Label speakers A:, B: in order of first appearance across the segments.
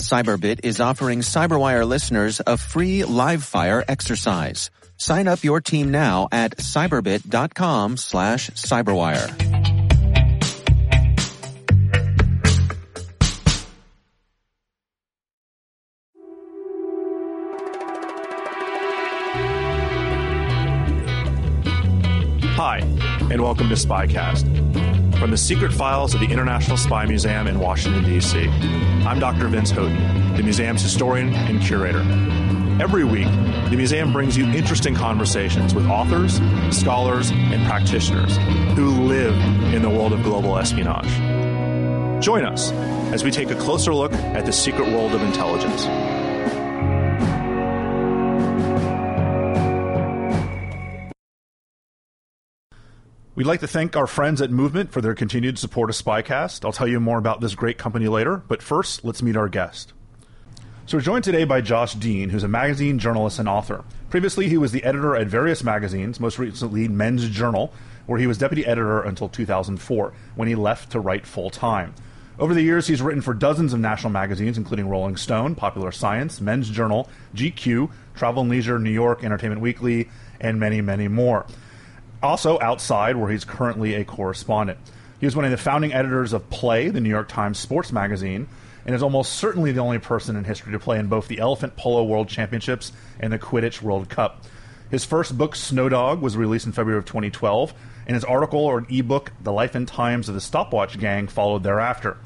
A: Cyberbit is offering Cyberwire listeners a free live fire exercise. Sign up your team now at cyberbit.com slash cyberwire.
B: Hi, and welcome to Spycast. From the secret files of the International Spy Museum in Washington, D.C., I'm Dr. Vince Houghton, the museum's historian and curator. Every week, the museum brings you interesting conversations with authors, scholars, and practitioners who live in the world of global espionage. Join us as we take a closer look at the secret world of intelligence. We'd like to thank our friends at Movement for their continued support of Spycast. I'll tell you more about this great company later, but first, let's meet our guest. So we're joined today by Josh Dean, who's a magazine journalist and author. Previously, he was the editor at various magazines, most recently Men's Journal, where he was deputy editor until 2004, when he left to write full time. Over the years, he's written for dozens of national magazines, including Rolling Stone, Popular Science, Men's Journal, GQ, Travel and Leisure, New York, Entertainment Weekly, and many, many more also outside, where he's currently a correspondent. He was one of the founding editors of Play, the New York Times sports magazine, and is almost certainly the only person in history to play in both the Elephant Polo World Championships and the Quidditch World Cup. His first book, Show Dog, was released in February of 2012, and his article or ebook, The Life and Times of the Stopwatch Gang, followed thereafter.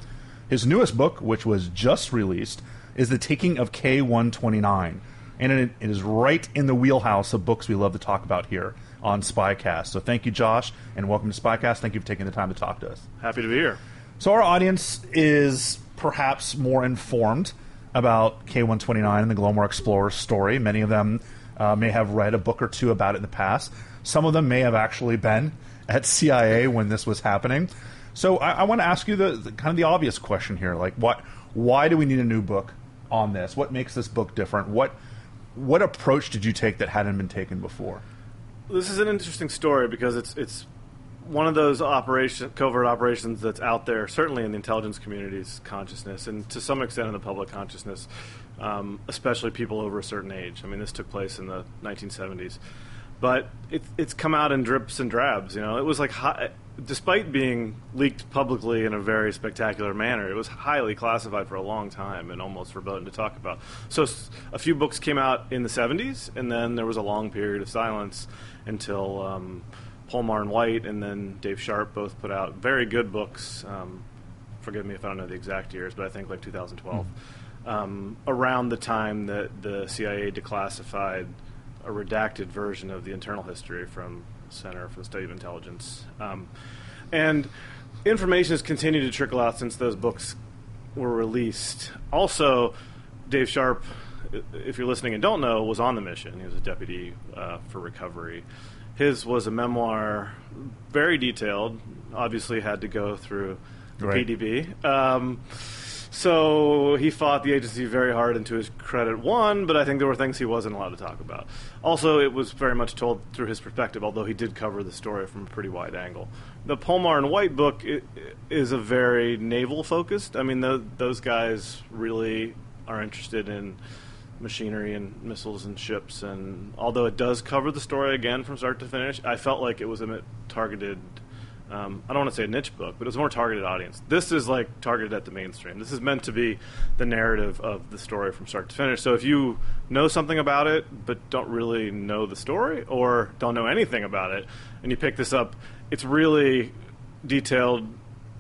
B: His newest book, which was just released, is The Taking of K 129, and it, it is right in the wheelhouse of books we love to talk about here on Spycast. So thank you, Josh, and welcome to Spycast. Thank you for taking the time to talk to us.
C: Happy to be here.
B: So our audience is perhaps more informed about K129 and the Glomar Explorer story. Many of them uh, may have read a book or two about it in the past. Some of them may have actually been at CIA when this was happening. So I, I want to ask you the, the, kind of the obvious question here: like, what? Why do we need a new book on this? What makes this book different? What what approach did you take that hadn't been taken before?
C: This is an interesting story because it's it's one of those operation covert operations that's out there, certainly in the intelligence community's consciousness, and to some extent in the public consciousness, um, especially people over a certain age. I mean, this took place in the 1970s, but it, it's come out in drips and drabs. You know, it was like despite being leaked publicly in a very spectacular manner, it was highly classified for a long time and almost verboten to talk about. So a few books came out in the 70s, and then there was a long period of silence until um, Polmar and White and then Dave Sharp both put out very good books. Um, forgive me if I don't know the exact years, but I think like 2012. Mm. Um, around the time that the CIA declassified a redacted version of the internal history from Center for the Study of Intelligence. Um, and information has continued to trickle out since those books were released. Also, Dave Sharp, if you're listening and don't know, was on the mission. He was a deputy uh, for recovery. His was a memoir, very detailed. Obviously, had to go through the right. PDB. Um, so he fought the agency very hard, and to his credit, won. But I think there were things he wasn't allowed to talk about. Also, it was very much told through his perspective, although he did cover the story from a pretty wide angle. The Polmar and White book is a very naval focused. I mean, the, those guys really are interested in machinery and missiles and ships. And although it does cover the story again from start to finish, I felt like it was a targeted um, I don't want to say a niche book, but it was a more targeted audience. This is like targeted at the mainstream. This is meant to be the narrative of the story from start to finish. So if you know something about it but don't really know the story or don't know anything about it, and you pick this up, it's really detailed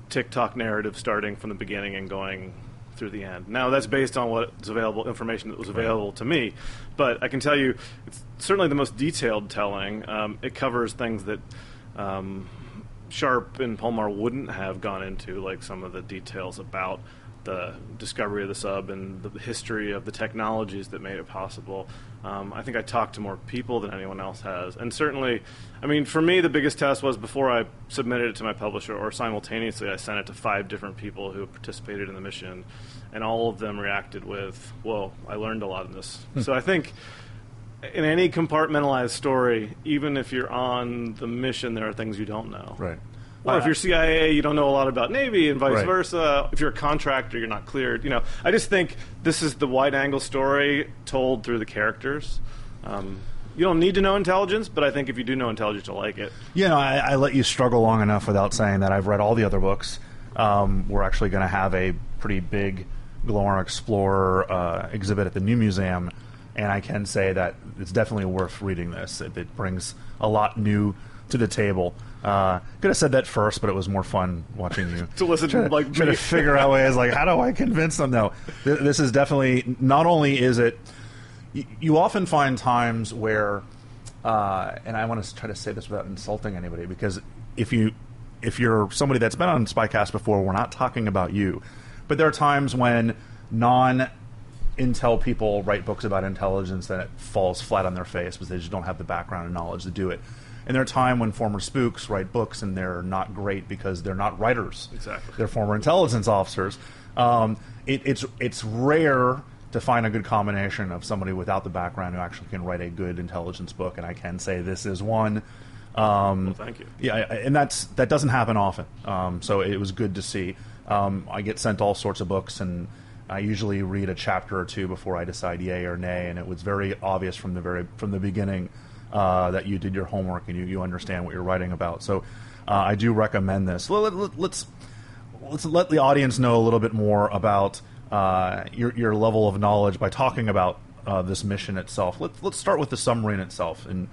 C: tick-tock narrative starting from the beginning and going through the end. Now that's based on what's available information that was available to me, but I can tell you it's certainly the most detailed telling. Um, it covers things that. Um, Sharp and Polmar wouldn't have gone into, like some of the details about the discovery of the sub and the history of the technologies that made it possible. Um, I think I talked to more people than anyone else has. And certainly, I mean, for me, the biggest test was before I submitted it to my publisher, or simultaneously, I sent it to five different people who participated in the mission, and all of them reacted with, Whoa, I learned a lot in this.
B: Hmm.
C: so I think in any compartmentalized story, even if you're on the mission, there are things you don't know.
B: Right.
C: Or if you're CIA, you don't know a lot about Navy, and vice
B: Right.
C: versa. If you're a contractor, you're not cleared. You know, I just think this is the wide-angle story told through the characters. Um, you don't need to know intelligence, but I think if you do know intelligence, you'll like it.
B: You know, I, I let you struggle long enough without saying that I've read all the other books. Um, we're actually going to have a pretty big Glomar Explorer uh, exhibit at the New Museum, and I can say that it's definitely worth reading this. It, it brings a lot new to the table. Uh, could have said that first, but it was more fun watching you
C: To listen to, like,
B: try
C: me.
B: to figure out ways like how do I convince them? No, Th- this is definitely not only is it y- you often find times where, uh, and I want to try to say this without insulting anybody, because if you if you're somebody that's been on Spycast before, we're not talking about you, but there are times when non intel people write books about intelligence and it falls flat on their face because they just don't have the background and knowledge to do it. And their time when former spooks write books and they're not great because they're not writers.
C: Exactly.
B: They're former intelligence officers. Um, it, it's it's rare to find a good combination of somebody without the background who actually can write a good intelligence book, and I can say this is one. Um,
C: Well, thank you.
B: Yeah, and that's that doesn't happen often. Um, so it was good to see. Um, I get sent all sorts of books, and I usually read a chapter or two before I decide yay or nay. And it was very obvious from the very from the beginning uh, that you did your homework and you, you understand what you're writing about. So uh, I do recommend this. Let, let, let's let's let the audience know a little bit more about uh, your your level of knowledge by talking about uh, this mission itself. Let's let's start with the submarine itself and.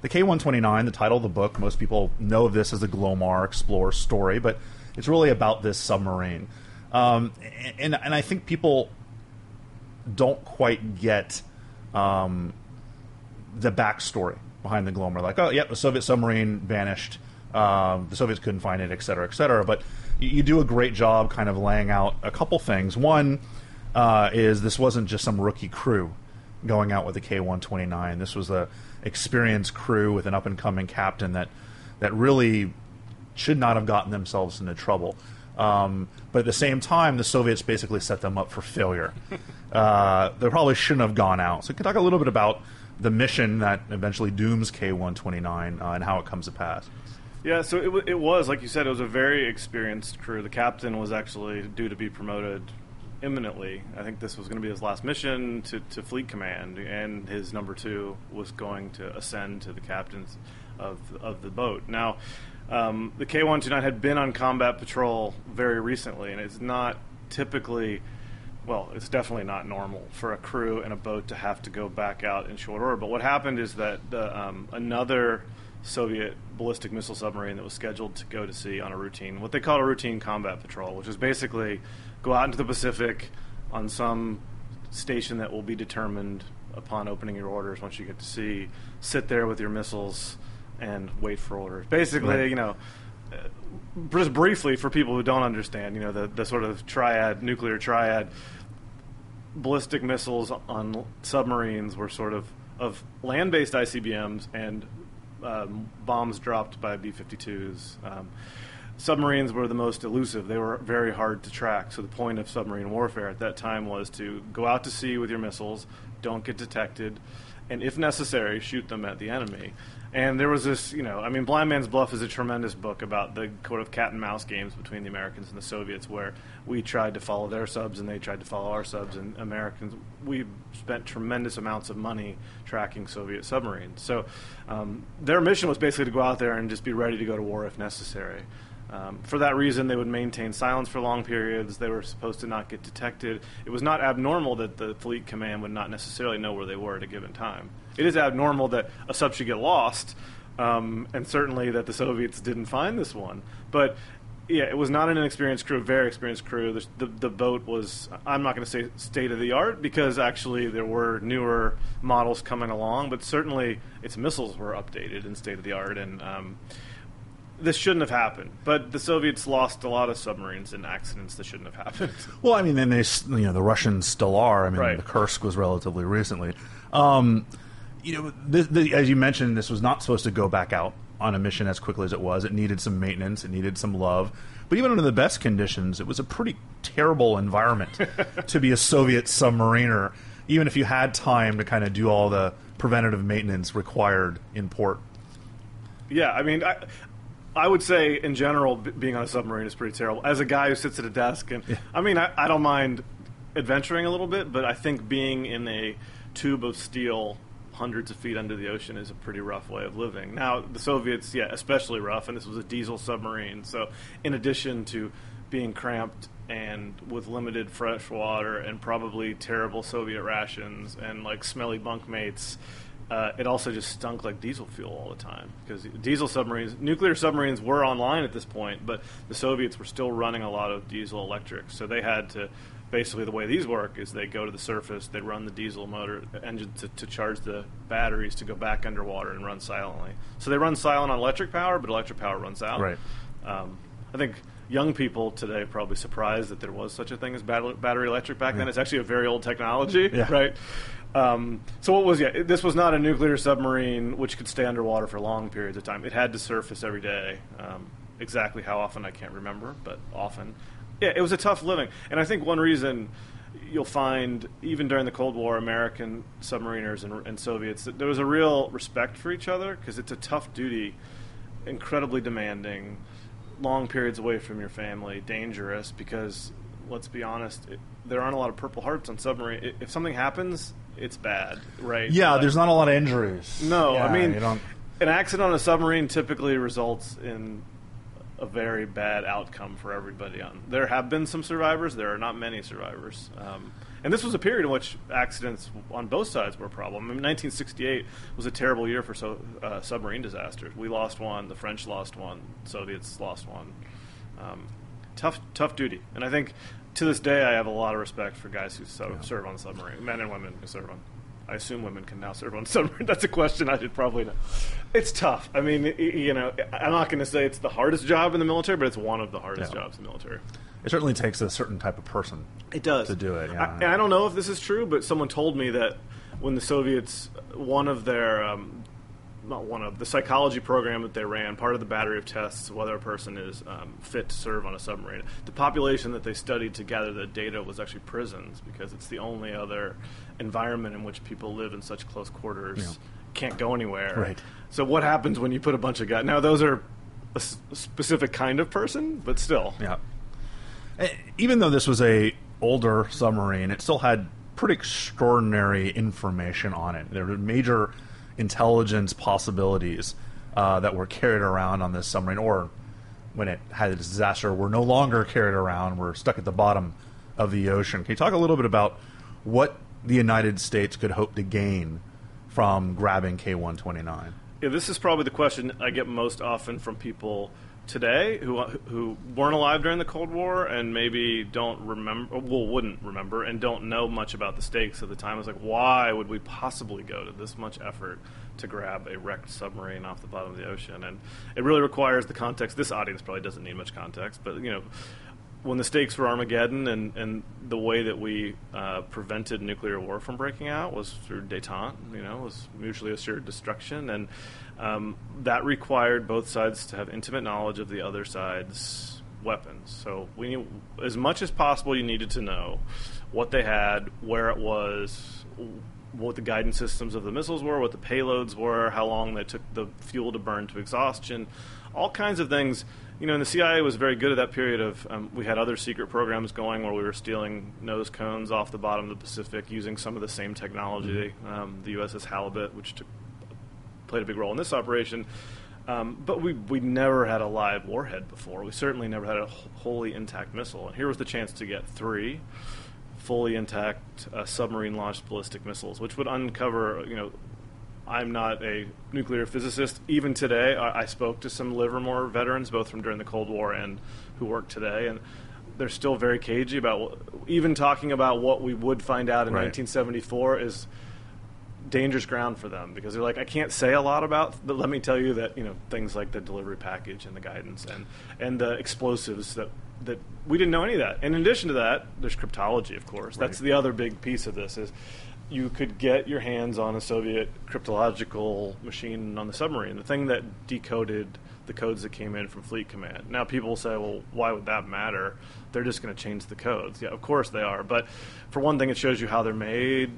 B: The K-129, the title of the book, most people know of this as a Glomar Explorer story, but it's really about this submarine. Um, and, and I think people don't quite get um, the backstory behind the Glomar. Like, oh, yeah, the Soviet submarine vanished. Um, the Soviets couldn't find it, et cetera, et cetera. But you, do a great job kind of laying out a couple things. One uh, is this wasn't just some rookie crew going out with the K-129. This was a experienced crew with an up-and-coming captain that that really should not have gotten themselves into trouble. Um, but at the same time, the Soviets basically set them up for failure. uh, they probably shouldn't have gone out. So, we can talk a little bit about the mission that eventually dooms K-129 uh, and how it comes to pass?
C: Yeah, so it, w- it was like you said, it was a very experienced crew. The captain was actually due to be promoted imminently. I think this was going to be his last mission to, to fleet command, and his number two was going to ascend to the captains of of the boat. Now, um, the K one two nine had been on combat patrol very recently, and it's not typically. Well, it's definitely not normal for a crew and a boat to have to go back out in short order. But what happened is that the, um, another Soviet ballistic missile submarine that was scheduled to go to sea on a routine, what they call a routine combat patrol, which is basically go out into the Pacific on some station that will be determined upon opening your orders once you get to sea, sit there with your missiles and wait for orders. Basically,
B: Right.
C: you know, just briefly for people who don't understand, you know, the, the sort of triad, nuclear triad, ballistic missiles on submarines were sort of of land-based ICBMs and um, bombs dropped by B-52s. Um, submarines were the most elusive; they were very hard to track. So the point of submarine warfare at that time was to go out to sea with your missiles, don't get detected, and if necessary, shoot them at the enemy. And there was this, you know, I mean, Blind Man's Bluff is a tremendous book about the sort of cat and mouse games between the Americans and the Soviets, where we tried to follow their subs and they tried to follow our subs. And Americans, we spent tremendous amounts of money tracking Soviet submarines. So um, their mission was basically to go out there and just be ready to go to war if necessary. Um, for that reason, they would maintain silence for long periods. They were supposed to not get detected. It was not abnormal that the fleet command would not necessarily know where they were at a given time. It is abnormal that a sub should get lost, um, and certainly that the Soviets didn't find this one. But yeah, it was not an inexperienced crew, a very experienced crew. The, the, the boat was, I'm not going to say state of the art because actually there were newer models coming along, but certainly its missiles were updated and state of the art. And um, this shouldn't have happened. But the Soviets lost a lot of submarines in accidents that shouldn't have happened.
B: Well, I mean, then they, you know, the Russians still are. I mean,
C: Right.
B: the Kursk was relatively recently. Um, you know, th th as you mentioned, this was not supposed to go back out on a mission as quickly as it was. It needed some maintenance. It needed some love. But even under the best conditions, it was a pretty terrible environment to be a Soviet submariner. Even if you had time to kind of do all the preventative maintenance required in port.
C: Yeah, I mean, I, I would say in general, b- being on a submarine is pretty terrible. As a guy who sits at a desk, and I mean, I, I don't mind adventuring a little bit, but I think being in a tube of steel hundreds of feet under the ocean is a pretty rough way of living. Now, the Soviets, yeah, especially rough, and this was a diesel submarine, so in addition to being cramped and with limited fresh water and probably terrible Soviet rations and like smelly bunkmates, uh, it also just stunk like diesel fuel all the time because diesel submarines, nuclear submarines were online at this point, but the Soviets were still running a lot of diesel electric. So they had to basically the way these work is they go to the surface, they run the diesel motor engine to, to charge the batteries to go back underwater and run silently. So they run silent on electric power, but electric power runs out.
B: Right.
C: Um, I think young people today are probably surprised that there was such a thing as battery, battery electric back then. It's actually a very old technology,
B: Yeah.
C: right? Um, so what was yeah? This was not a nuclear submarine which could stay underwater for long periods of time. It had to surface every day. Um, exactly how often I can't remember, but often. Yeah, it was a tough living, and I think one reason you'll find even during the Cold War, American submariners and, and Soviets, that there was a real respect for each other because it's a tough duty, incredibly demanding, long periods away from your family, dangerous because let's be honest, it, there aren't a lot of Purple Hearts on submarine. If something happens, it's bad, right?
B: Yeah,
C: Like-
B: there's not a lot of injuries.
C: no,
B: Yeah,
C: I mean,
B: you don't.
C: an accident on a submarine typically results in a very bad outcome for everybody. On there have been some survivors. There are not many survivors. Um, and this was a period in which accidents on both sides were a problem. I mean, 1968 was a terrible year for so, uh, submarine disasters. We lost one. The French lost one. Soviets lost one. Um, tough, tough duty. And I think to this day, I have a lot of respect for guys who so, serve on submarine, men and women who serve on. I assume women can now serve on submarine. That's a question I should probably know. It's tough. I mean, you know, I'm not going to say it's the hardest job in the military, but it's one of the hardest
B: Yeah.
C: jobs in the military.
B: It certainly takes a certain type of person.
C: It does
B: to do it, yeah.
C: I, I don't know if this is true, but someone told me that when the Soviets, one of their, um, not one of the psychology program that they ran, part of the battery of tests whether a person is um, fit to serve on a submarine. The population that they studied to gather the data was actually prisons because it's the only other environment in which people live in such close quarters,
B: Yeah.
C: Can't go anywhere.
B: Right.
C: So what happens when you put a bunch of guys? Now those are a s- specific kind of person, but still.
B: Yeah. Eh, Even though this was a older submarine, it still had pretty extraordinary information on it. There were major intelligence possibilities uh, that were carried around on this submarine, or when it had a disaster, were no longer carried around. Were stuck at the bottom of the ocean. Can you talk a little bit about what the United States could hope to gain from grabbing K one twenty nine?
C: Yeah, this is probably the question I get most often from people today who who weren't alive during the Cold War and maybe don't remember, well, wouldn't remember, and don't know much about the stakes of the time. It's like, why would we possibly go to this much effort to grab a wrecked submarine off the bottom of the ocean? And it really requires the context. This audience probably doesn't need much context, but you know. When the stakes were Armageddon, and, and the way that we uh, prevented nuclear war from breaking out was through détente, you know, was mutually assured destruction, and um, that required both sides to have intimate knowledge of the other side's weapons. So we need, as much as possible, you needed to know what they had, where it was, what the guidance systems of the missiles were, what the payloads were, how long they took the fuel to burn to exhaustion, all kinds of things. You know, and the CIA was very good at that period of. Um, we had other secret programs going where we were stealing nose cones off the bottom of the Pacific using some of the same technology. Um, the USS Halibut, which took, played a big role in this operation. Um, but we we never had a live warhead before. We certainly never had a wholly intact missile, and here was the chance to get three fully intact uh, submarine launched ballistic missiles, which would uncover, you know, I'm not a nuclear physicist. Even today, I, I, spoke to some Livermore veterans, both from during the Cold War and who work today, and they're still very cagey about even talking about what we would find out in right. 1974 is dangerous ground for them because they're like, I can't say a lot about, but let me tell you that you know things like the delivery package and the guidance and and the explosives that that we didn't know any of that. And in addition to that, there's cryptology, of course. Right. That's the other big piece of this is you could get your hands on a Soviet cryptological machine on the submarine, the thing that decoded the codes that came in from Fleet Command. Now people say, well, why would that matter? They're just going to change the codes. Yeah, of course they are. But for one thing, it shows you how they're made.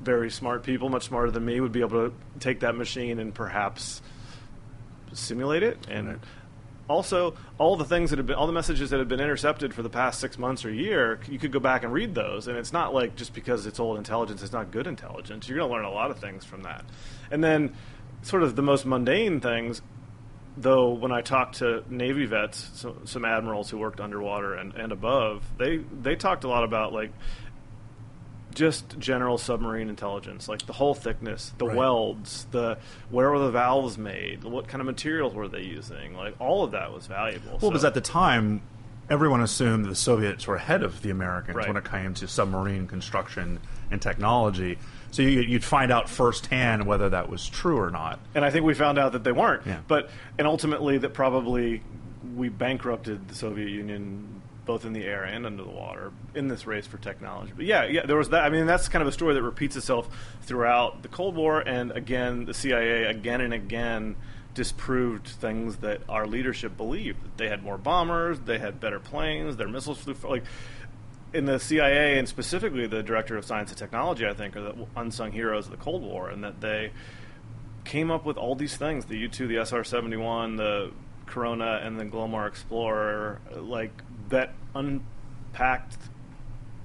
C: Very smart people, much smarter than me, would be able to take that machine and perhaps simulate it and right also all the things that have been all the messages that have been intercepted for the past six months or year you could go back and read those. And it's not like just because it's old intelligence it's not good intelligence. You're going to learn a lot of things from that. And then sort of the most mundane things though when i talked to navy vets so, some admirals who worked underwater and, and above they they talked a lot about like just general submarine intelligence, like the hull thickness, the right. welds, the where were the valves made, what kind of materials were they using, like all of that was valuable.
B: Well, so. because at the time, everyone assumed the Soviets were ahead of the Americans right. when it came to submarine construction and technology. So you, would find out firsthand whether that was true or not.
C: And I think we found out that they weren't. Yeah. But and ultimately that probably we bankrupted the Soviet Union both in the air and under the water in this race for technology. But yeah, yeah, there was that. I mean, that's kind of a story that repeats itself throughout the Cold War, and again, the CIA again and again disproved things that our leadership believed. They had more bombers, they had better planes, their missiles flew like. In the CIA and specifically the director of science and technology, I think, are the unsung heroes of the Cold War, and that they came up with all these things: the U two, the SR seventy one, the Corona, and the Glomar Explorer. Like that unpacked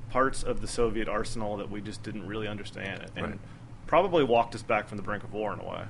C: parts of the Soviet arsenal that we just didn't really understand, it, and right. probably walked us back from the brink of war in a way.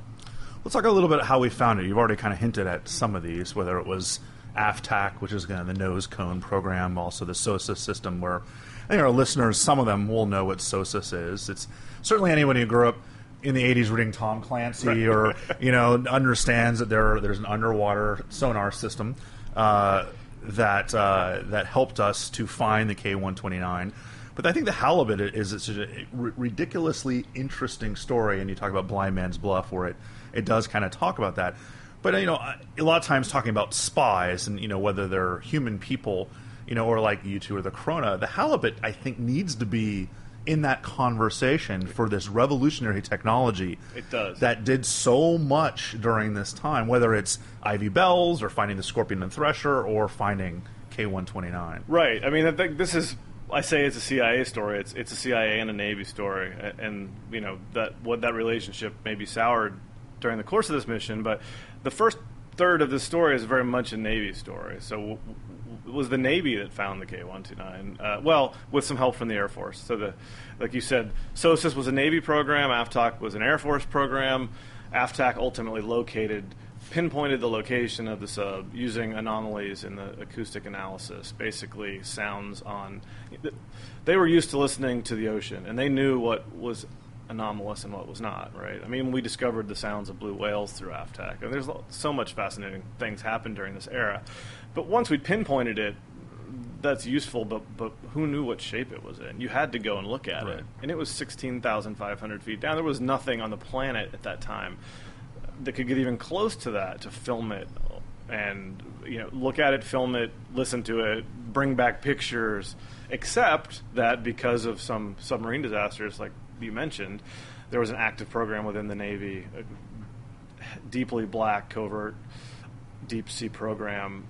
B: Let's talk a little bit how we found it. You've already kind of hinted at some of these, whether it was AFTAC, which is kind of the nose cone program, also the SOSUS system, where I think our listeners, some of them will know what SOSUS is. It's certainly anyone who grew up in the 80s reading Tom Clancy or, you know, understands that there there's an underwater sonar system. Uh, that uh, that helped us to find the K one twenty nine. But I think the halibut is it's a ridiculously interesting story, and you talk about Blind Man's Bluff, where it it does kind of talk about that. But you know, a lot of times talking about spies and you know whether they're human people, you know, or like U two or the Corona, the halibut I think needs to be in that conversation for this revolutionary technology.
C: It does.
B: That did so much during this time, whether it's Ivy Bells or finding the Scorpion and Thresher or finding K one twenty nine.
C: Right. I mean, I think this is. I say it's a CIA story. It's it's a CIA and a Navy story, and you know that what that relationship may be soured during the course of this mission. But the first third of the story is very much a Navy story. So it was the Navy that found the K one two nine. Uh, well, with some help from the Air Force. So the like you said, SOSUS was a Navy program. AFTAC was an Air Force program. AFTAC ultimately located, pinpointed the location of the sub using anomalies in the acoustic analysis. Basically, sounds on. They were used to listening to the ocean, and they knew what was anomalous and what was not, right? I mean, we discovered the sounds of blue whales through AFTAC, and there's so much fascinating things happened during this era. But once we pinpointed it, that's useful, but but who knew what shape it was in? You had to go and look at right. it, and it was sixteen thousand five hundred feet down. There was nothing on the planet at that time that could get even close to that to film it and you know look at it, film it, listen to it, bring back pictures. Except that because of some submarine disasters, like you mentioned, there was an active program within the Navy, a deeply black covert deep sea program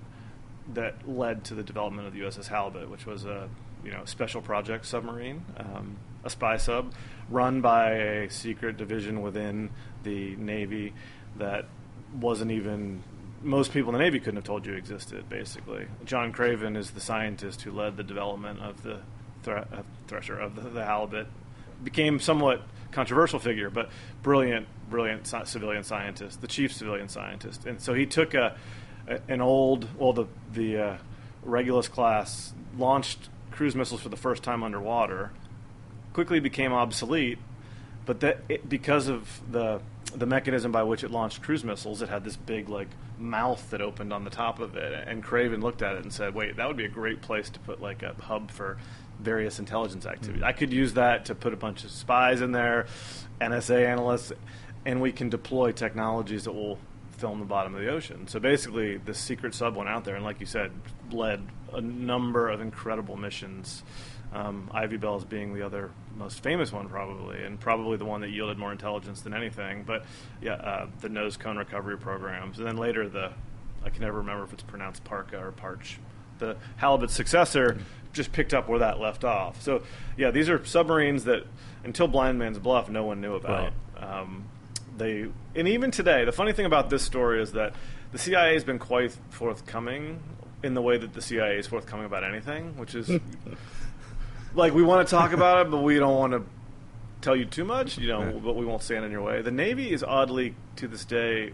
C: that led to the development of the USS Halibut, which was a you know special project submarine. Um, a spy sub run by a secret division within the Navy that wasn't even most people in the Navy couldn't have told you existed. Basically, John Craven is the scientist who led the development of the thre- uh, thresher of the, the halibut. Became somewhat controversial figure, but brilliant, brilliant civilian scientist, the chief civilian scientist. And so he took a, a an old, well, the the uh, Regulus class launched cruise missiles for the first time underwater, quickly became obsolete, but that it, because of the the mechanism by which it launched cruise missiles, it had this big like mouth that opened on the top of it. And Craven looked at it and said, "Wait, that would be a great place to put like a hub for various intelligence activities. I could use that to put a bunch of spies in there, NSA analysts, and we can deploy technologies that will film the bottom of the ocean." So basically, the secret sub went out there, and like you said, led a number of incredible missions. Um, Ivy Bells being the other most famous one, probably, and probably the one that yielded more intelligence than anything. But yeah, uh, the nose cone recovery programs, and then later the I can never remember if it's pronounced Parka or Parch. The halibut successor just picked up where that left off. So yeah, these are submarines that until Blind Man's Bluff, no one knew about. Um, they and even today, the funny thing about this story is that the CIA has been quite forthcoming in the way that the CIA is forthcoming about anything, which is like we want to talk about it, but we don't want to tell you too much, you know,
B: Right.
C: but we won't stand in your way. The Navy is oddly to this day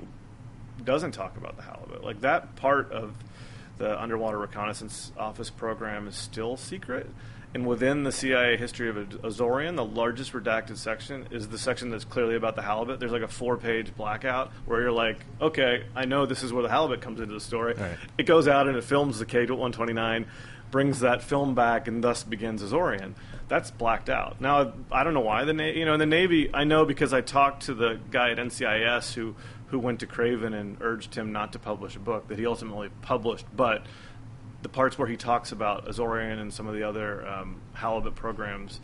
C: doesn't talk about the halibut. Like that part of the underwater reconnaissance office program is still secret. And within the CIA history of Azorian, the largest redacted section is the section that's clearly about the halibut. There's like a four-page blackout where you're like, okay, I know this is where the halibut comes into the story.
B: Right.
C: It goes out and it films the K-129, brings that film back, and thus begins Azorian. That's blacked out. Now, I don't know why the Navy, you know, in the Navy, I know because I talked to the guy at NCIS who who went to Craven and urged him not to publish a book that he ultimately published, but the parts where he talks about Azorian and some of the other um, halibut programs,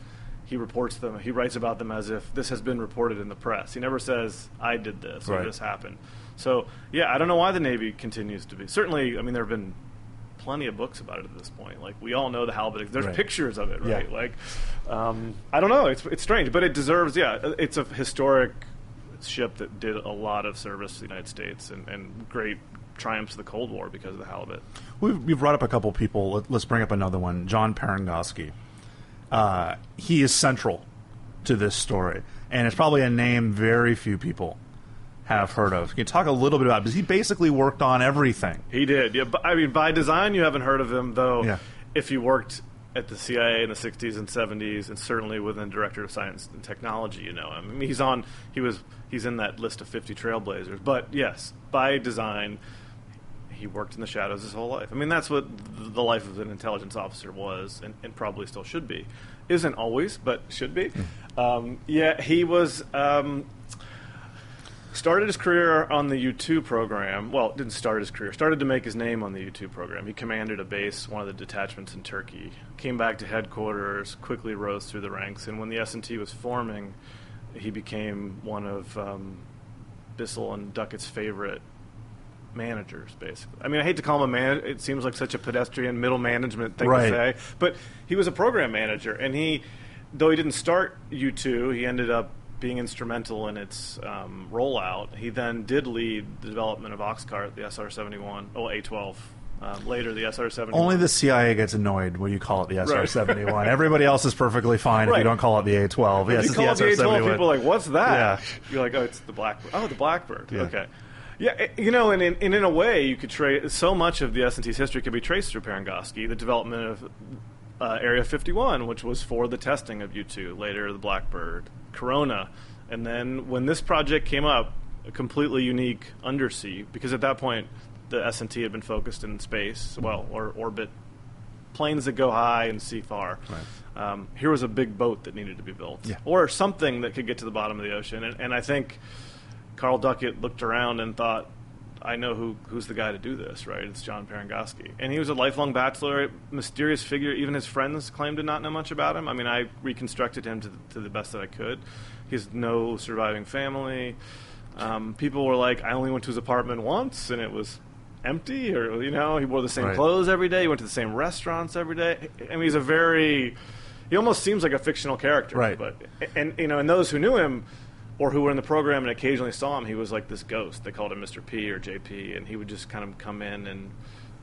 C: he reports them. He writes about them as if this has been reported in the press. He never says I did this or
B: Right.
C: this happened. So yeah, I don't know why the Navy continues to be. Certainly, I mean there have been plenty of books about it at this point. Like we all know the halibut. There's
B: Right.
C: pictures of it,
B: Yeah.
C: right? Like um, I don't know. It's it's strange, but it deserves. Yeah, it's a historic ship that did a lot of service to the United States and, and great triumphs of the Cold War because of the halibut.
B: We've, we've brought up a couple people. Let, let's bring up another one. John Parangosky. Uh, he is central to this story, and it's probably a name very few people have heard of. Can you talk a little bit about? it? Because he basically worked on everything.
C: He did. Yeah, I mean, by design, you haven't heard of him, though.
B: Yeah.
C: If you worked at the CIA in the '60s and '70s, and certainly within Director of Science and Technology, you know him. I mean, he's on. He was. He's in that list of 50 trailblazers. But yes, by design, he worked in the shadows his whole life. I mean, that's what the life of an intelligence officer was, and, and probably still should be. Isn't always, but should be. Um, yeah, he was. Um, started his career on the U2 program. Well, didn't start his career. Started to make his name on the U2 program. He commanded a base, one of the detachments in Turkey. Came back to headquarters, quickly rose through the ranks, and when the S&T was forming, he became one of um, Bissell and Duckett's favorite managers, basically. I mean, I hate to call him a man. It seems like such a pedestrian middle management thing
B: Right.
C: to say, but he was a program manager, and he, though he didn't start U2, he ended up being instrumental in its um, rollout. He then did lead the development of Oxcart, the SR-71, oh, A-12. Um, later, the SR-71.
B: Only the CIA gets annoyed when you call it the SR-71. Everybody else is perfectly fine if you don't call it the A-12. Yes,
C: you
B: it's
C: it
B: the
C: the
B: SR-71.
C: A-12, people are like, what's that?
B: Yeah.
C: You're like, oh, it's the Blackbird. Oh, the Blackbird.
B: Yeah.
C: Okay. Yeah, you know, and in, and in a way, you could trace so much of the S&T's history could be traced through Parangosky, the development of uh, Area 51, which was for the testing of U2, later the Blackbird, Corona, and then when this project came up, a completely unique undersea, because at that point the S&T had been focused in space, well, or orbit planes that go high and see far. Um, here was a big boat that needed to be built,
B: Yeah.
C: or something that could get to the bottom of the ocean. And, and I think Carl Duckett looked around and thought, "I know who who's the guy to do this, right? It's John Parangosky." And he was a lifelong bachelor, mysterious figure. Even his friends claimed to not know much about him. I mean, I reconstructed him to the, to the best that I could. He has no surviving family. Um, people were like, "I only went to his apartment once, and it was." Empty, or you know, he wore the same
B: Right.
C: clothes every day. He went to the same restaurants every day. I mean, he's a very he almost seems like a fictional character.
B: Right.
C: But and you know, and those who knew him or who were in the program and occasionally saw him, he was like this ghost. They called him Mr. P or JP, and he would just kind of come in and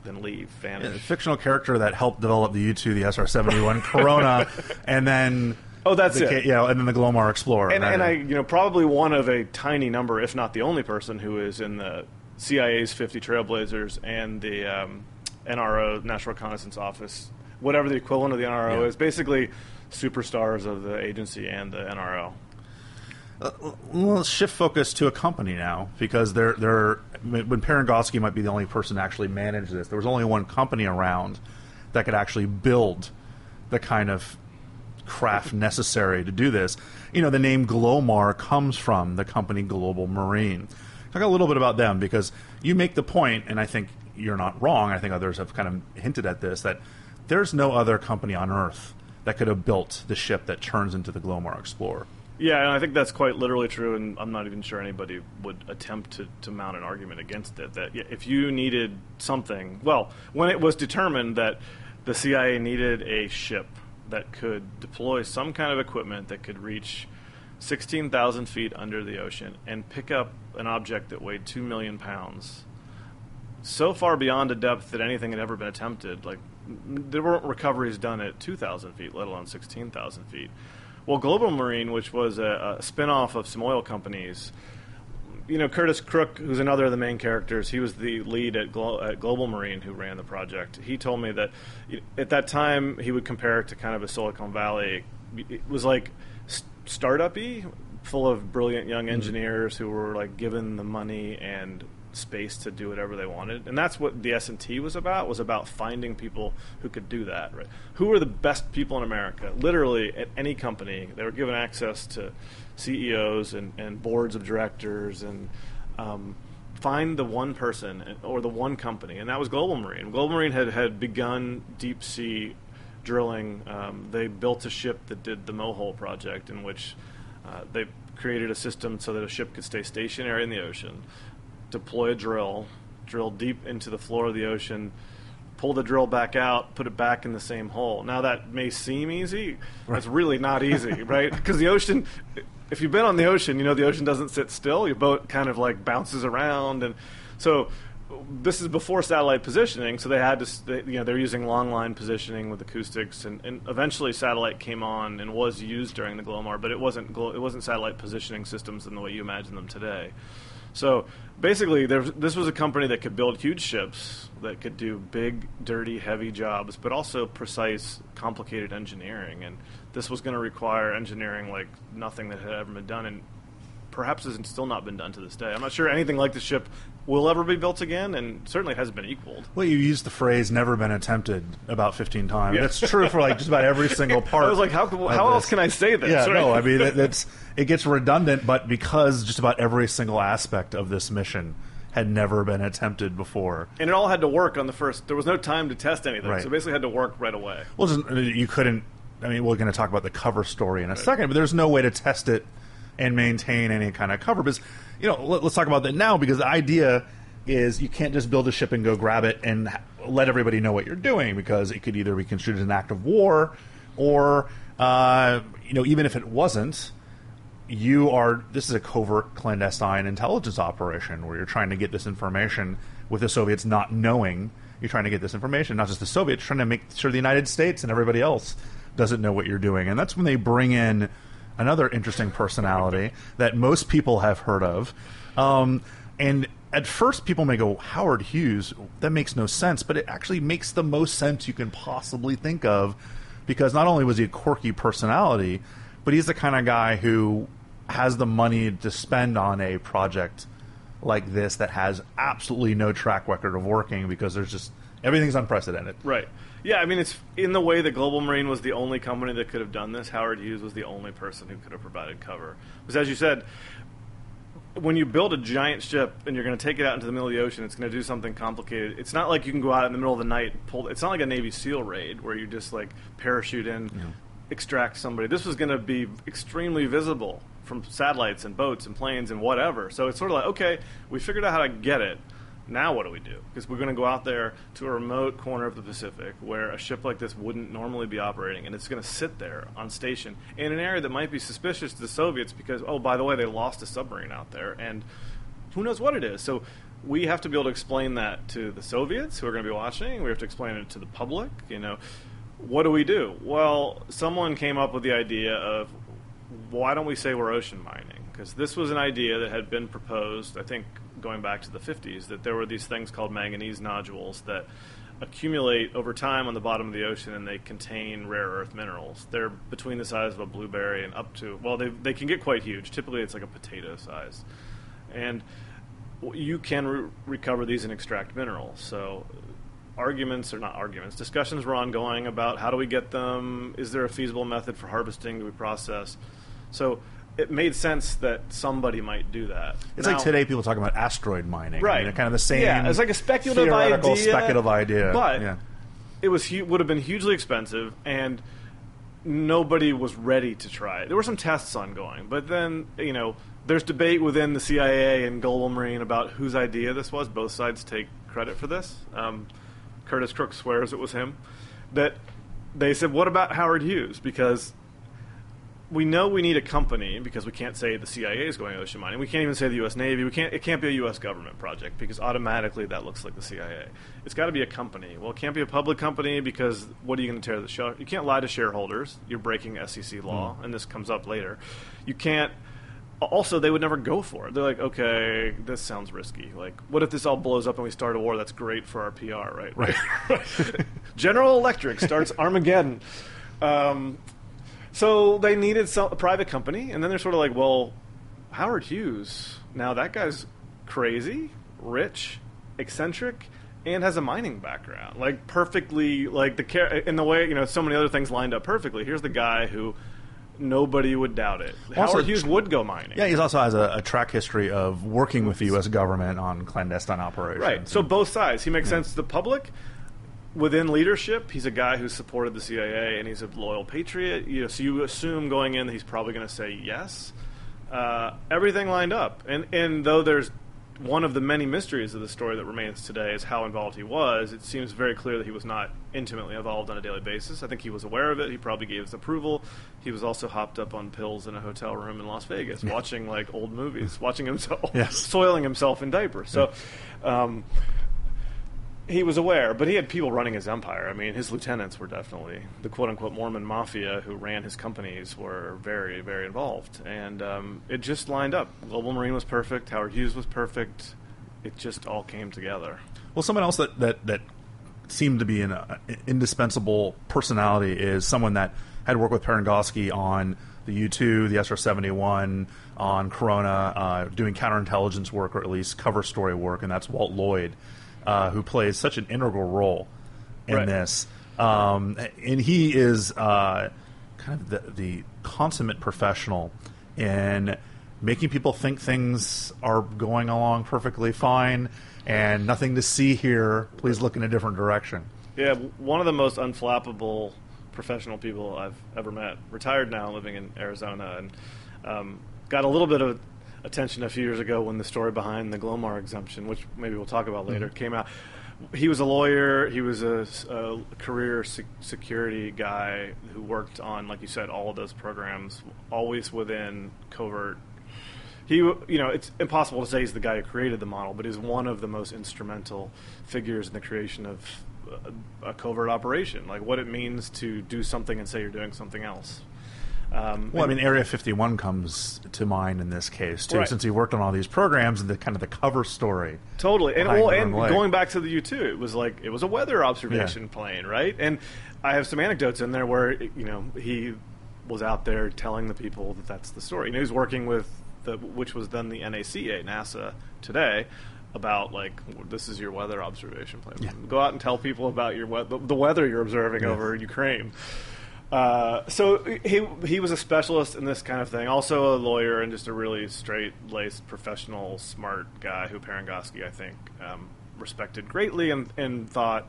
C: then leave,
B: Yeah,
C: vanish.
B: the fictional character that helped develop the U2, the SR-71 Corona, and then
C: Oh, that's
B: the,
C: it.
B: Yeah, and then the Glomar Explorer.
C: and,
B: right?
C: and I, you know, probably one of a tiny number, if not the only person, who is in the CIA's 50 Trailblazers and the um, NRO, National Reconnaissance Office, whatever the equivalent of the NRO
B: Yeah.
C: is, basically superstars of the agency and the NRO.
B: Uh, well, let's shift focus to a company now because they're they're when Parangosky might be the only person to actually manage this. There was only one company around that could actually build the kind of craft necessary to do this. You know, the name Glomar comes from the company Global Marine. Talk a little bit about them because you make the point, and I think you're not wrong. I think others have kind of hinted at this that there's no other company on Earth that could have built the ship that turns into the Glomar Explorer.
C: Yeah, and I think that's quite literally true, and I'm not even sure anybody would attempt to, to mount an argument against it. That if you needed something, well, when it was determined that the CIA needed a ship that could deploy some kind of equipment that could reach 16,000 feet under the ocean and pick up an object that weighed 2 million pounds, so far beyond a depth that anything had ever been attempted, like there weren't recoveries done at 2,000 feet, let alone 16,000 feet. Well, Global Marine, which was a, a spin-off of some oil companies, you know, Curtis Crooke, who's another of the main characters, he was the lead at, Glo- at Global Marine who ran the project. He told me that at that time he would compare it to kind of a Silicon Valley. It was like s- startup-y, full of brilliant young mm-hmm. engineers who were like given the money and space to do whatever they wanted. And that's what the S&T was about, was about finding people who could do that, right? Who were the best people in America? Literally at any company, they were given access to CEOs and, and boards of directors and um, find the one person or the one company, and that was Global Marine. Global Marine had, had begun deep sea drilling. Um, they built a ship that did the Mohole project, in which uh, they created a system so that a ship could stay stationary in the ocean, deploy a drill, drill deep into the floor of the ocean, pull the drill back out, put it back in the same hole. Now that may seem easy. That's really not easy, right? Because the ocean, if you've been on the ocean, you know the ocean doesn't sit still. Your boat kind of like bounces around, and so this is before satellite positioning. So they had to, they, you know, they're using long line positioning with acoustics, and, and eventually satellite came on and was used during the Glomar, but it wasn't it wasn't satellite positioning systems in the way you imagine them today. So basically, there this was a company that could build huge ships that could do big, dirty, heavy jobs, but also precise, complicated engineering. And this was going to require engineering like nothing that had ever been done, and perhaps has still not been done to this day. I'm not sure anything like the ship will ever be built again, and certainly hasn't been equaled.
B: Well, you used the phrase "never been attempted" about fifteen times.
C: Yeah.
B: That's true for like just about every single part.
C: I was like, how, how else
B: this.
C: can I say this?
B: Yeah,
C: right?
B: no, I mean that, that's it gets redundant, but because just about every single aspect of this mission had never been attempted before.
C: and it all had to work on the first. There was no time to test anything,
B: Right.
C: so it basically had to work right away.
B: Well, just, uh, you couldn't. I mean, we're going to talk about the cover story in a second, but there's no way to test it and maintain any kind of cover. Because you know, let, us talk about that now. Because the idea is you can't just build a ship and go grab it and let everybody know what you're doing, because it could either be construed as an act of war, or uh, you know, even if it wasn't, you are this is a covert clandestine intelligence operation where you're trying to get this information with the Soviets not knowing you're trying to get this information not just the Soviets trying to make sure the United States and everybody else doesn't know what you're doing and that's when they bring in another interesting personality that most people have heard of um, and at first people may go Howard Hughes that makes no sense but it actually makes the most sense you can possibly think of because not only was he a quirky personality but he's the kind of guy who has the money to spend on a project like this that has absolutely no track record of working because there's just everything's unprecedented.
C: Right. Yeah, I mean, it's in the way that Global Marine was the only company that could have done this. Howard Hughes was the only person who could have provided cover. Because, as you said, when you build a giant ship and you're going to take it out into the middle of the ocean, it's going to do something complicated. It's not like you can go out in the middle of the night and pull. It's not like a Navy SEAL raid where you just like parachute in, extract somebody. This was going to be extremely visible from satellites and boats and planes and whatever. So it's sort of like, okay, we figured out how to get it. Now what do we do? Because we're going to go out there to a remote corner of the Pacific where a ship like this wouldn't normally be operating, and it's going to sit there on station in an area that might be suspicious to the Soviets because, oh, by the way, they lost a submarine out there, and who knows what it is. So we have to be able to explain that to the Soviets who are going to be watching. We have to explain it to the public. You know, what do we do? Well, someone came up with the idea of why don't we say we're ocean mining? Because this was an idea that had been proposed, I think, going back to the 50s, that there were these things called manganese nodules that accumulate over time on the bottom of the ocean and they contain rare earth minerals. They're between the size of a blueberry and up to, well, they, they can get quite huge. Typically, it's like a potato size. And you can re- recover these and extract minerals. So arguments or not arguments discussions were ongoing about how do we get them is there a feasible method for harvesting do we process so it made sense that somebody might do that.
B: It's
C: Now-
B: like today people talking about asteroid mining.
C: right?
B: I mean, kind of the same.
C: Yeah, it's like a speculative idea.
B: speculative idea.
C: but
B: yeah.
C: it was would have been hugely expensive, and nobody was ready to try it. There were some tests ongoing, but then you know there's debate within the CIA and Global Marine about whose idea this was. Both sides take credit for this. Um, Curtis Crooke swears it was him. That they said, "What about Howard Hughes?" Because we know we need a company because we can't say the CIA is going to ocean mining. We can't even say the U.S. Navy. We can't. It can't be a U.S. government project because automatically that looks like the CIA. It's got to be a company. Well, it can't be a public company because what are you going to tear the show? You can't lie to shareholders. You're breaking SEC law, and this comes up later. You can't. Also, they would never go for it. They're like, okay, this sounds risky. Like, what if this all blows up and we start a war? That's great for our PR, right? Right. General Electric starts Armageddon. Um, so they needed some, a private company, and then they're sort of like, well, Howard Hughes. Now that guy's crazy, rich, eccentric, and has a mining background. Like perfectly, like the char- in the way you know, so many other things lined up perfectly. Here's the guy who nobody would doubt it.
B: Also,
C: Howard Hughes would go mining.
B: Yeah, he also has a, a track history of working with the U.S. government on clandestine operations.
C: Right. So both sides. He makes hmm. sense to the public. Within leadership, he's a guy who supported the CIA and he's a loyal patriot. You know, so you assume going in that he's probably going to say yes. Uh, everything lined up, and and though there's one of the many mysteries of the story that remains today is how involved he was. It seems very clear that he was not intimately involved on a daily basis. I think he was aware of it. He probably gave his approval. He was also hopped up on pills in a hotel room in Las Vegas, watching like old movies, watching himself,
B: Yes.
C: soiling himself in diapers. So. Um, he was aware, but he had people running his empire. I mean, his lieutenants were definitely the quote unquote Mormon mafia who ran his companies were very, very involved. And um, it just lined up. Global Marine was perfect, Howard Hughes was perfect. It just all came together.
B: Well, someone else that that, that seemed to be an uh, indispensable personality is someone that had worked with Parangosky on the U two, the SR seventy one, on Corona, uh, doing counterintelligence work or at least cover story work, and that's Walt Lloyd, uh, who plays such an integral role in
C: Right.
B: this. Um, and he is uh, kind of the, the consummate professional in making people think things are going along perfectly fine and nothing to see here. Please look in a different direction.
C: Yeah, one of the most unflappable professional people I've ever met. Retired now, living in Arizona, and um, got a little bit of attention a few years ago when the story behind the Glomar exemption, which maybe we'll talk about later, mm-hmm. came out. He was a lawyer. He was a career sec- security guy who worked on, like you said, all of those programs, always within covert he you know it's impossible to say he's the guy who created the model but he's one of the most instrumental figures in the creation of a, a covert operation like what it means to do something and say you're doing something else um,
B: Well, I mean, Area 51 comes to mind in this case, too,
C: Right.
B: since he worked on all these programs and the kind of the cover story.
C: Totally, and well, and
B: runway.
C: going back to the U two, it was like it was a weather observation plane, right? And I have some anecdotes in there where you know he was out there telling the people that that's the story. You know, he was working with the which was then the NACA, NASA today. About like this is your weather observation plane. Go out and tell people about your we- the, the weather you're observing over Ukraine. Uh, so he he was a specialist in this kind of thing. Also a lawyer and just a really straight laced, professional, smart guy who Parangosky I think um, respected greatly and and thought.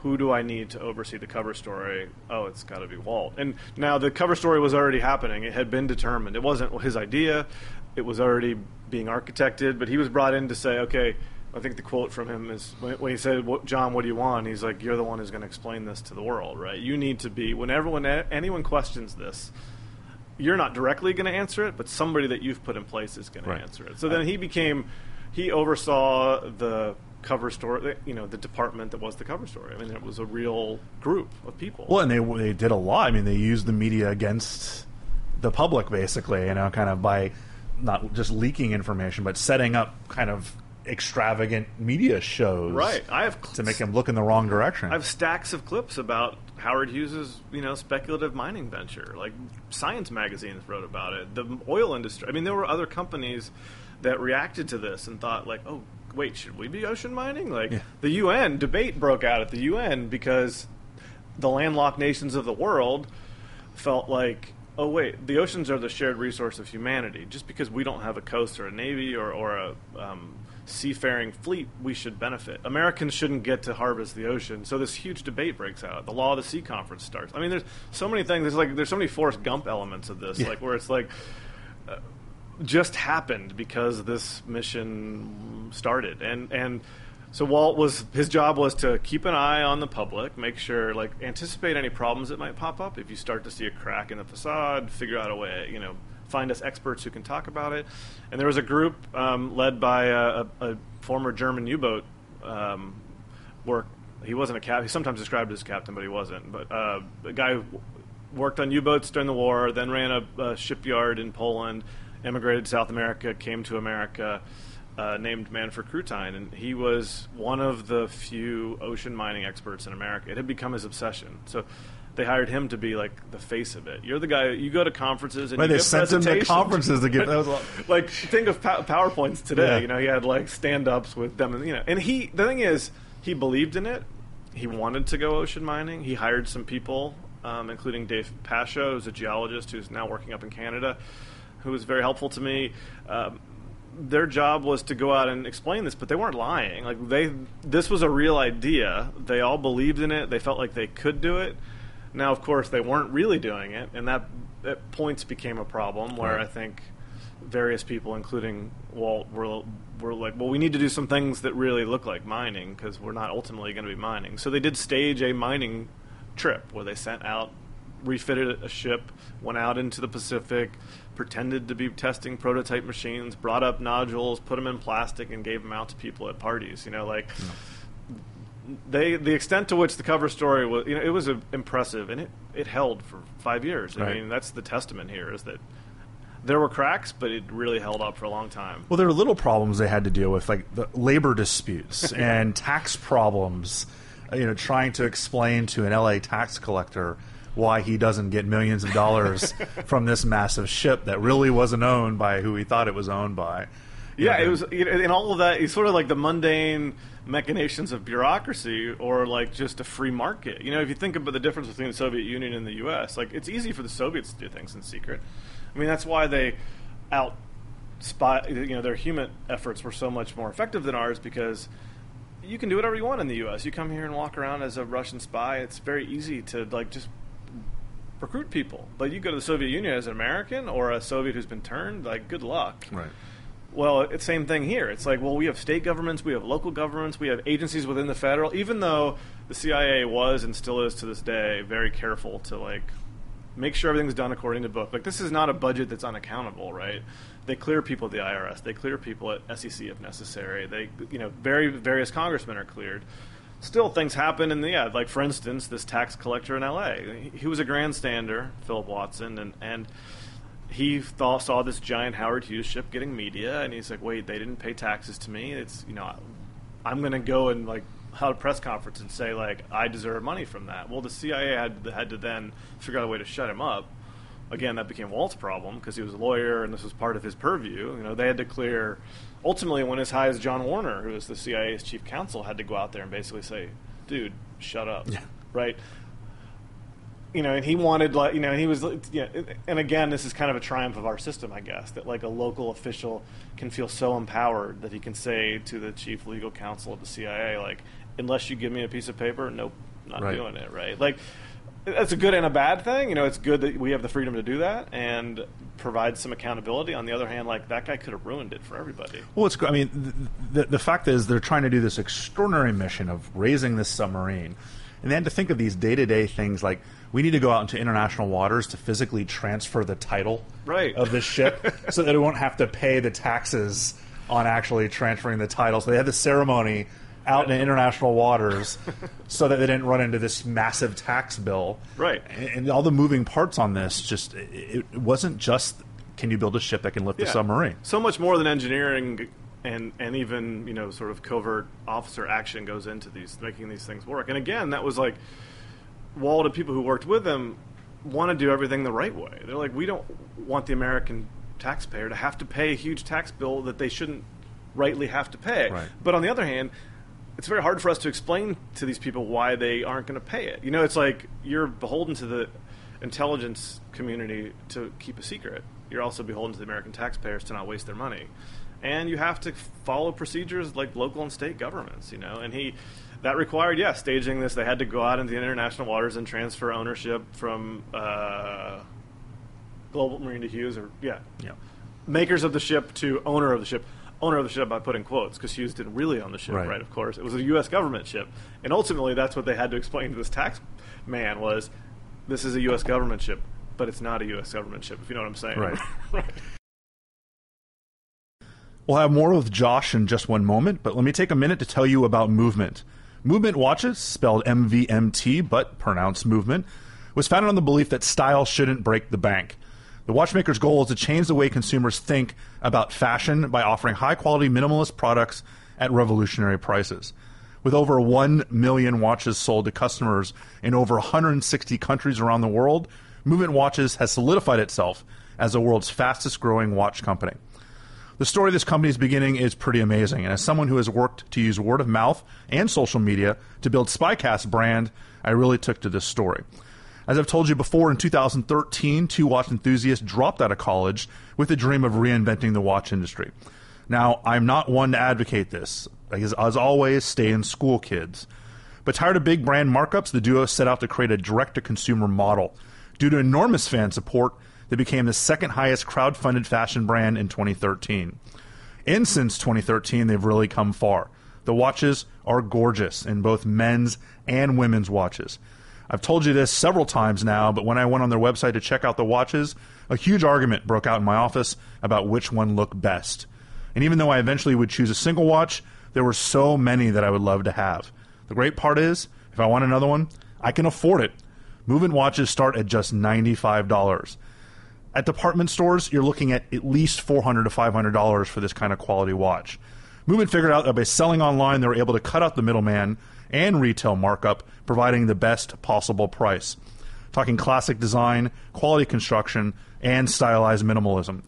C: Who do I need to oversee the cover story? Oh, it's got to be Walt. And now the cover story was already happening. It had been determined. It wasn't his idea. It was already being architected, but he was brought in to say, okay, I think the quote from him is when, he said, what, "John, what do you want?" He's like, "You're the one who's going to explain this to the world, right? You need to be whenever when anyone questions this." You're not directly going to answer it, but somebody that you've put in place is going
B: Right.
C: to answer it. So then he became, he oversaw the cover story, you know, the department that was the cover story. I mean, it was a real group of people.
B: Well, and they they did a lot. I mean, they used the media against the public, basically. You know, kind of by not just leaking information, but setting up kind of extravagant media shows,
C: Right. I have
B: to make them look in the wrong direction.
C: I have stacks of clips about Howard Hughes's, you know, speculative mining venture. Like Science magazines wrote about it. The oil industry. I mean, there were other companies that reacted to this and thought, like, oh, wait, should we be ocean mining? Like
B: Yeah.
C: the UN debate broke out at the UN because the landlocked nations of the world felt like, oh wait, the oceans are the shared resource of humanity. Just because we don't have a coast or a navy or, or a um, seafaring fleet, we should benefit. Americans shouldn't get to harvest the ocean. So this huge debate breaks out. The Law of the Sea conference starts. I mean, there's so many things. There's like there's so many Forrest Gump elements of this,
B: Yeah.
C: like where it's like uh, just happened because this mission started and and so Walt was his job was to keep an eye on the public, make sure like anticipate any problems that might pop up if you start to see a crack in the facade, figure out a way, you know, find us experts who can talk about it. And there was a group um, led by a, a, former German U-boat um, work. He wasn't a captain. He sometimes described as captain, but he wasn't. But uh, a guy who worked on U-boats during the war, then ran a, a shipyard in Poland, emigrated to South America, came to America, uh, named Manfred Krutein, and he was one of the few ocean mining experts in America. It had become his obsession. So they hired him to be like the face of it. You're the guy. You go to conferences and
B: Right,
C: you
B: they sent him to conferences to give. That was a-
C: like think of pow- powerpoints today.
B: Yeah.
C: You know, he had like stand-ups with them, you know. And he, the thing is, he believed in it. He wanted to go ocean mining. He hired some people, um, including Dave Pasha, who's a geologist who's now working up in Canada, who was very helpful to me. Um, their job was to go out and explain this, but they weren't lying. Like they, this was a real idea. They all believed in it. They felt like they could do it. Now, of course, they weren't really doing it, and that at points became a problem. Where
B: Right.
C: I think various people, including Walt, were were like, "Well, we need to do some things that really look like mining because we're not ultimately going to be mining." So they did stage a mining trip where they sent out, refitted a ship, went out into the Pacific, pretended to be testing prototype machines, brought up nodules, put them in plastic, and gave them out to people at parties. You know, like they the extent to which the cover story was, you know, it was uh, impressive, and it it held for five years. I mean, that's the testament here is that there were cracks, but it really held up for a long time.
B: Well, there were little problems they had to deal with, like the labor disputes and tax problems. uh, You know, trying to explain to an LA tax collector why he doesn't get millions of dollars from this massive ship that really wasn't owned by who he thought it was owned by.
C: Yeah,
B: know,
C: it was, you know, and all of that. It's sort of like the mundane machinations of bureaucracy, or like just a free market. You know, if you think about the difference between the Soviet Union and the U.S., like it's easy for the Soviets to do things in secret. I mean, that's why they out spy. You know, their human efforts were so much more effective than ours because you can do whatever you want in the U.S. You come here and walk around as a Russian spy. It's very easy to like just recruit people. But you go to the Soviet Union as an American or a Soviet who's been turned, like good luck.
B: Right.
C: Well, it's same thing here. It's like, well, we have state governments, we have local governments, we have agencies within the federal. Even though the CIA was and still is to this day very careful to like make sure everything's done according to book. Like this is not a budget that's unaccountable, right? They clear people at the IRS, they clear people at SEC if necessary. They, you know, very various congressmen are cleared. Still, things happen, and yeah, like for instance, this tax collector in L.A. He, was a grandstander, Philip Watson, and and he thought, saw this giant Howard Hughes ship getting media, and he's like, "Wait, they didn't pay taxes to me. It's you know, I'm going to go and like have a press conference and say like I deserve money from that." Well, the CIA had had to then figure out a way to shut him up. Again, that became Walt's problem because he was a lawyer and this was part of his purview. You know, they had to clear. Ultimately, went as high as John Warner, who was the CIA's chief counsel, had to go out there and basically say, "Dude, shut up."
B: Yeah.
C: Right you know, and he wanted like you know, and he was you know, and again, this is kind of a triumph of our system, I guess, that like a local official can feel so empowered that he can say to the chief legal counsel of the CIA, like, unless you give me a piece of paper, nope, not
B: Right.
C: doing it, right? Like, that's a good and a bad thing. You know, it's good that we have the freedom to do that and provide some accountability. On the other hand, like that guy could have ruined it for everybody.
B: Well, it's. I mean, the, the, the fact is they're trying to do this extraordinary mission of raising this submarine, and they had to think of these day to day things like we need to go out into international waters to physically transfer the title
C: Right.
B: of this ship, so that we won't have to pay the taxes on actually transferring the title. So they had the ceremony out in international waters so that they didn't run into this massive tax bill.
C: Right.
B: And, and all the moving parts on this just it, it wasn't just can you build a ship that can lift a submarine.
C: So much more than engineering and and even you know sort of covert officer action goes into these making these things work. And again, that was like Walt and people who worked with him want to do everything the right way. They're like, we don't want the American taxpayer to have to pay a huge tax bill that they shouldn't rightly have to pay.
B: Right.
C: But on the other hand, it's very hard for us to explain to these people why they aren't going to pay it. You know, it's like you're beholden to the intelligence community to keep a secret. You're also beholden to the American taxpayers to not waste their money. And you have to follow procedures like local and state governments, you know. And he that required, yeah, staging this. They had to go out into the international waters and transfer ownership from uh, Global Marine to Hughes, or yeah,
B: Yeah.
C: makers of the ship to owner of the ship. Owner of the ship, I put in quotes because Hughes didn't really own the ship,
B: Right.
C: right. Of course, it was a U.S. government ship, and ultimately, that's what they had to explain to this tax man was, this is a U.S. government ship, but it's not a U.S. government ship. If you know what I'm saying,
B: Right.
C: right.
B: We'll have more with Josh in just one moment, but let me take a minute to tell you about Movement. Movement Watches, spelled M V M T but pronounced Movement, was founded on the belief that style shouldn't break the bank. The watchmaker's goal is to change the way consumers think about fashion by offering high quality minimalist products at revolutionary prices. With over 1 million watches sold to customers in over 160 countries around the world, Movement Watches has solidified itself as the world's fastest growing watch company. The story of this company's beginning is pretty amazing, and as someone who has worked to use word of mouth and social media to build Spycast brand, I really took to this story. As I've told you before, in 2013, two watch enthusiasts dropped out of college with the dream of reinventing the watch industry. Now, I'm not one to advocate this. As always, stay in school, kids. But tired of big brand markups, the duo set out to create a direct to consumer model. Due to enormous fan support, they became the second highest crowd-funded fashion brand in 2013. And since 2013, they've really come far. The watches are gorgeous in both men's and women's watches. I've told you this several times now, but when I went on their website to check out the watches, a huge argument broke out in my office about which one looked best. And even though I eventually would choose a single watch, there were so many that I would love to have. The great part is, if I want another one, I can afford it. Movement watches start at just $95. At department stores, you're looking at at least 400 to $500 for this kind of quality watch. Movement figured out that by selling online, they were able to cut out the middleman and retail markup, providing the best possible price. Talking classic design, quality construction, and stylized minimalism. And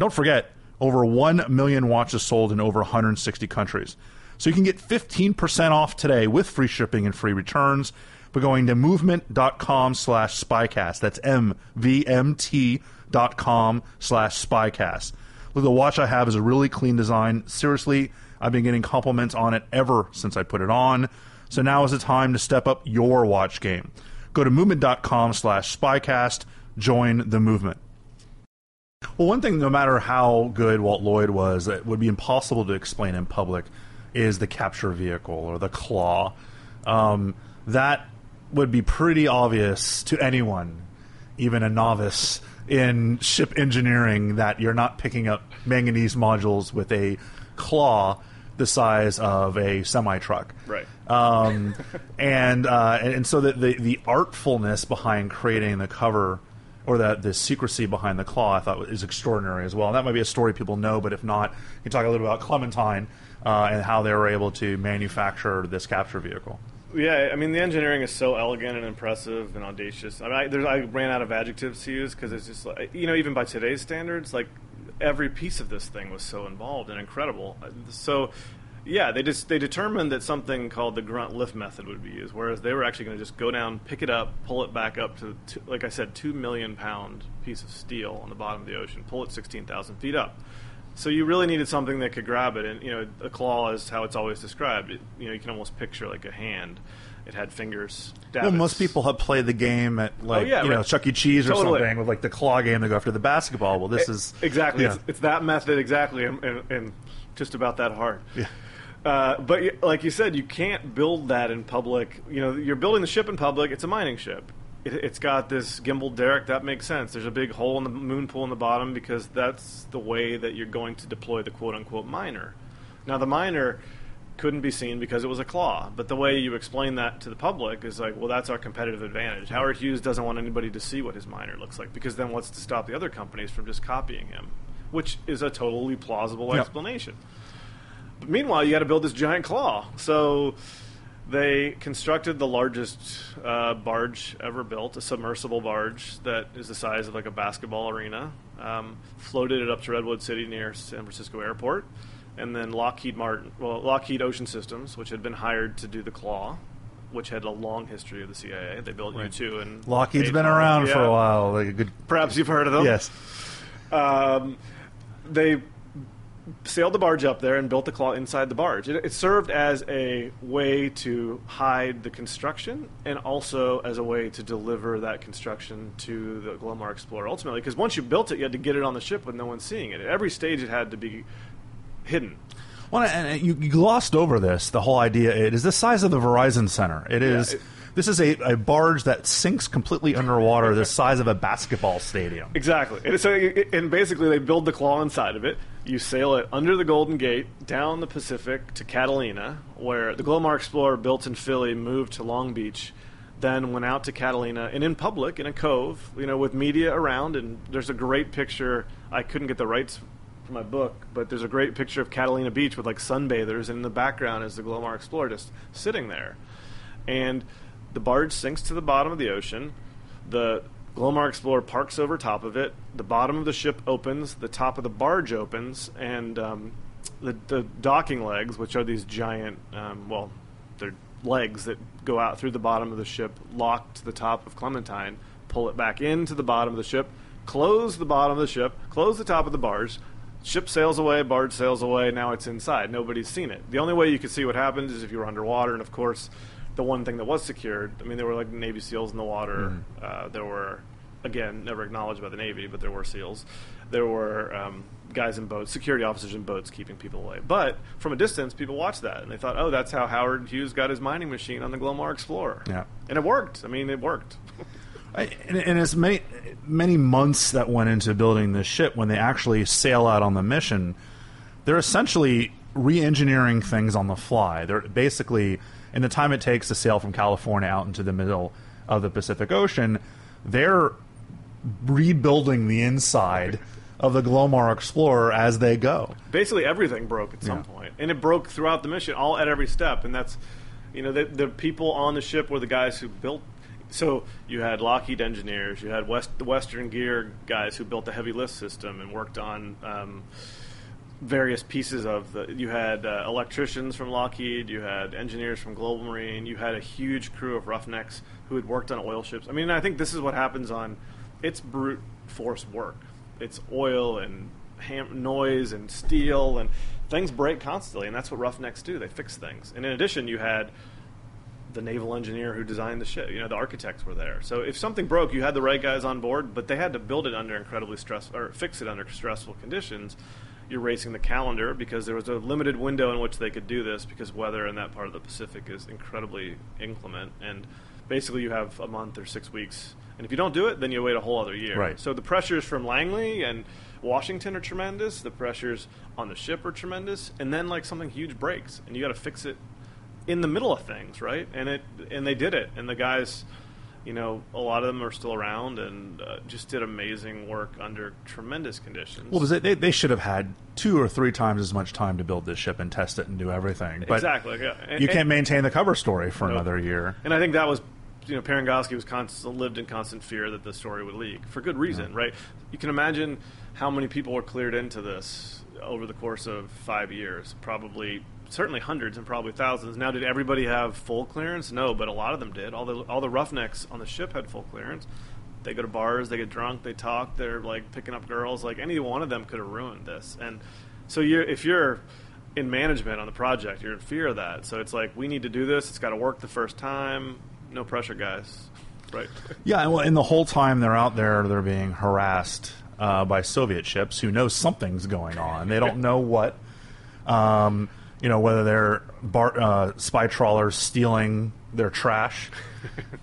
B: don't forget, over 1 million watches sold in over 160 countries. So you can get 15% off today with free shipping and free returns by going to movement.com slash spycast. That's M-V-M-T dot com slash spycast. Look, the watch I have is a really clean design. Seriously, I've been getting compliments on it ever since I put it on. So now is the time to step up your watch game. Go to movement.com slash spycast. Join the movement. Well, one thing, no matter how good Walt Lloyd was, that would be impossible to explain in public is the capture vehicle or the claw. Um, that would be pretty obvious to anyone, even a novice in ship engineering, that you're not picking up manganese nodules with a claw the size of a semi truck.
C: Right.
B: Um, and, uh, and and so the, the the artfulness behind creating the cover or the the secrecy behind the claw, I thought is extraordinary as well. And that might be a story people know, but if not, you can talk a little about Clementine uh, and how they were able to manufacture this capture vehicle.
C: Yeah, I mean the engineering is so elegant and impressive and audacious. I mean, I, there's, I ran out of adjectives to use because it's just like you know, even by today's standards, like every piece of this thing was so involved and incredible. So, yeah, they just they determined that something called the grunt lift method would be used, whereas they were actually going to just go down, pick it up, pull it back up to, two, like I said, two million pound piece of steel on the bottom of the ocean, pull it sixteen thousand feet up. So you really needed something that could grab it, and you know, a claw is how it's always described. It, you know, you can almost picture like a hand. It had fingers.
B: Well, most people have played the game at like
C: Oh, yeah,
B: you know. Chuck E. Cheese or
C: Totally.
B: something with like the claw game. to go after the basketball. Well, this is
C: exactly
B: yeah.
C: it's, it's that method exactly, and, and, and just about that hard.
B: Yeah.
C: Uh, but like you said, you can't build that in public. You know, you're building the ship in public. It's a mining ship. It, it's got this gimbal derrick. That makes sense. There's a big hole in the moon pool in the bottom because that's the way that you're going to deploy the quote unquote miner. Now the miner couldn't be seen because it was a claw. But the way you explain that to the public is like, well, that's our competitive advantage. Howard Hughes doesn't want anybody to see what his miner looks like because then what's to stop the other companies from just copying him? Which is a totally plausible
B: Yep.
C: explanation. But meanwhile, you got to build this giant claw. So they constructed the largest uh, barge ever built, a submersible barge that is the size of like a basketball arena. Um, floated it up to Redwood City near San Francisco Airport, and then Lockheed Martin, well, Lockheed Ocean Systems, which had been hired to do the claw, which had a long history of the CIA. They built U two and
B: Lockheed's been around for a while. Like a good
C: Perhaps you've heard of them.
B: yes.
C: Um, they sailed the barge up there and built the claw inside the barge. It, it served as a way to hide the construction and also as a way to deliver that construction to the Glomar Explorer ultimately. Because once you built it, you had to get it on the ship with no one seeing it. At every stage, it had to be hidden.
B: Well, and you, you glossed over this. The whole idea it is the size of the Verizon Center. It is.
C: it-
B: this is a, a barge that sinks completely underwater, the size of a basketball stadium.
C: Exactly. And so, and basically, they build the claw inside of it. You sail it under the Golden Gate down the Pacific to Catalina, where the Glomar Explorer, built in Philly, moved to Long Beach, then went out to Catalina, and in public, in a cove, you know, with media around. And there's a great picture. I couldn't get the rights for my book, but there's a great picture of Catalina Beach with like sunbathers, and in the background is the Glomar Explorer just sitting there. And the barge sinks to the bottom of the ocean. The Glomar Explorer parks over top of it. The bottom of the ship opens. The top of the barge opens, and um, the, the docking legs, which are these giant, um, well, they're legs that go out through the bottom of the ship, lock to the top of Clementine, pull it back into the bottom of the ship, close the bottom of the ship, close the top of the barge. Ship sails away, barge sails away. Now it's inside. Nobody's seen it. The only way you could see what happened is if you were underwater, and of course, the one thing that was secured. I mean, there were like Navy SEALs in the water. Uh, there were, again, never acknowledged by the Navy, but there were SEAls. There were um, guys in boats, security officers in boats, keeping people away. But from a distance, people watched that and they thought, "Oh, that's how Howard Hughes got his mining machine on the Glomar Explorer."
B: Yeah.
C: and it worked. I mean, it worked.
B: I- And, and as many many months that went into building this ship, when they actually sail out on the mission, they're essentially re-engineering things on the fly. They're basically in the time it takes to sail from California out into the middle of the Pacific Ocean, they're rebuilding the inside of the Glomar Explorer as they go.
C: basically everything broke at some
B: Yeah.
C: point. and it broke throughout the mission, all at every step. And that's, you know, the, the people on the ship were the guys who built. So you had Lockheed engineers, you had West, the Western Gear guys who built the heavy lift system and worked on um, various pieces of the. You had uh, electricians from Lockheed, you had engineers from Global Marine, you had a huge crew of roughnecks who had worked on oil ships. I mean, I think this is what happens on. It's brute force work. It's oil and ham- noise and steel and things break constantly, and that's what roughnecks do. They fix things. And in addition, you had the naval engineer who designed the ship. You know, the architects were there. So if something broke, you had the right guys on board, but they had to build it under incredibly stressful or fix it under stressful conditions. You're racing the calendar because there was a limited window in which they could do this because weather in that part of the Pacific is incredibly inclement and basically you have a month or 6 weeks. And if you don't do it, then you wait a whole other year.
B: Right.
C: So the pressures from Langley and Washington are tremendous. The pressures on the ship are tremendous, and then like something huge breaks, and you got to fix it in the middle of things, right? And it and they did it, and the guys, you know, a lot of them are still around and uh, just did amazing work under tremendous conditions.
B: Well, they, they should have had two or three times as much time to build this ship and test it and do everything. But
C: exactly. Yeah. And-
B: you can't maintain the cover story for
C: Nope.
B: another year.
C: And I think that was, you know, Parangosky was constant, lived in constant fear that the story would leak for good reason, right? You can imagine how many people were cleared into this over the course of five years. Probably, certainly hundreds and probably thousands. Now, did everybody have full clearance? No, but a lot of them did. All the all the roughnecks on the ship had full clearance. They go to bars, they get drunk, they talk, they're like picking up girls. Like any one of them could have ruined this. And So you're if you're in management on the project, you're in fear of that. So it's like we need to do this. It's got to work the first time. No pressure, guys. Right.
B: Yeah, and, well, and the whole time they're out there, they're being harassed uh, by Soviet ships who know something's going on. They don't know what. Um, you know whether they're bar, uh, spy trawlers stealing their trash,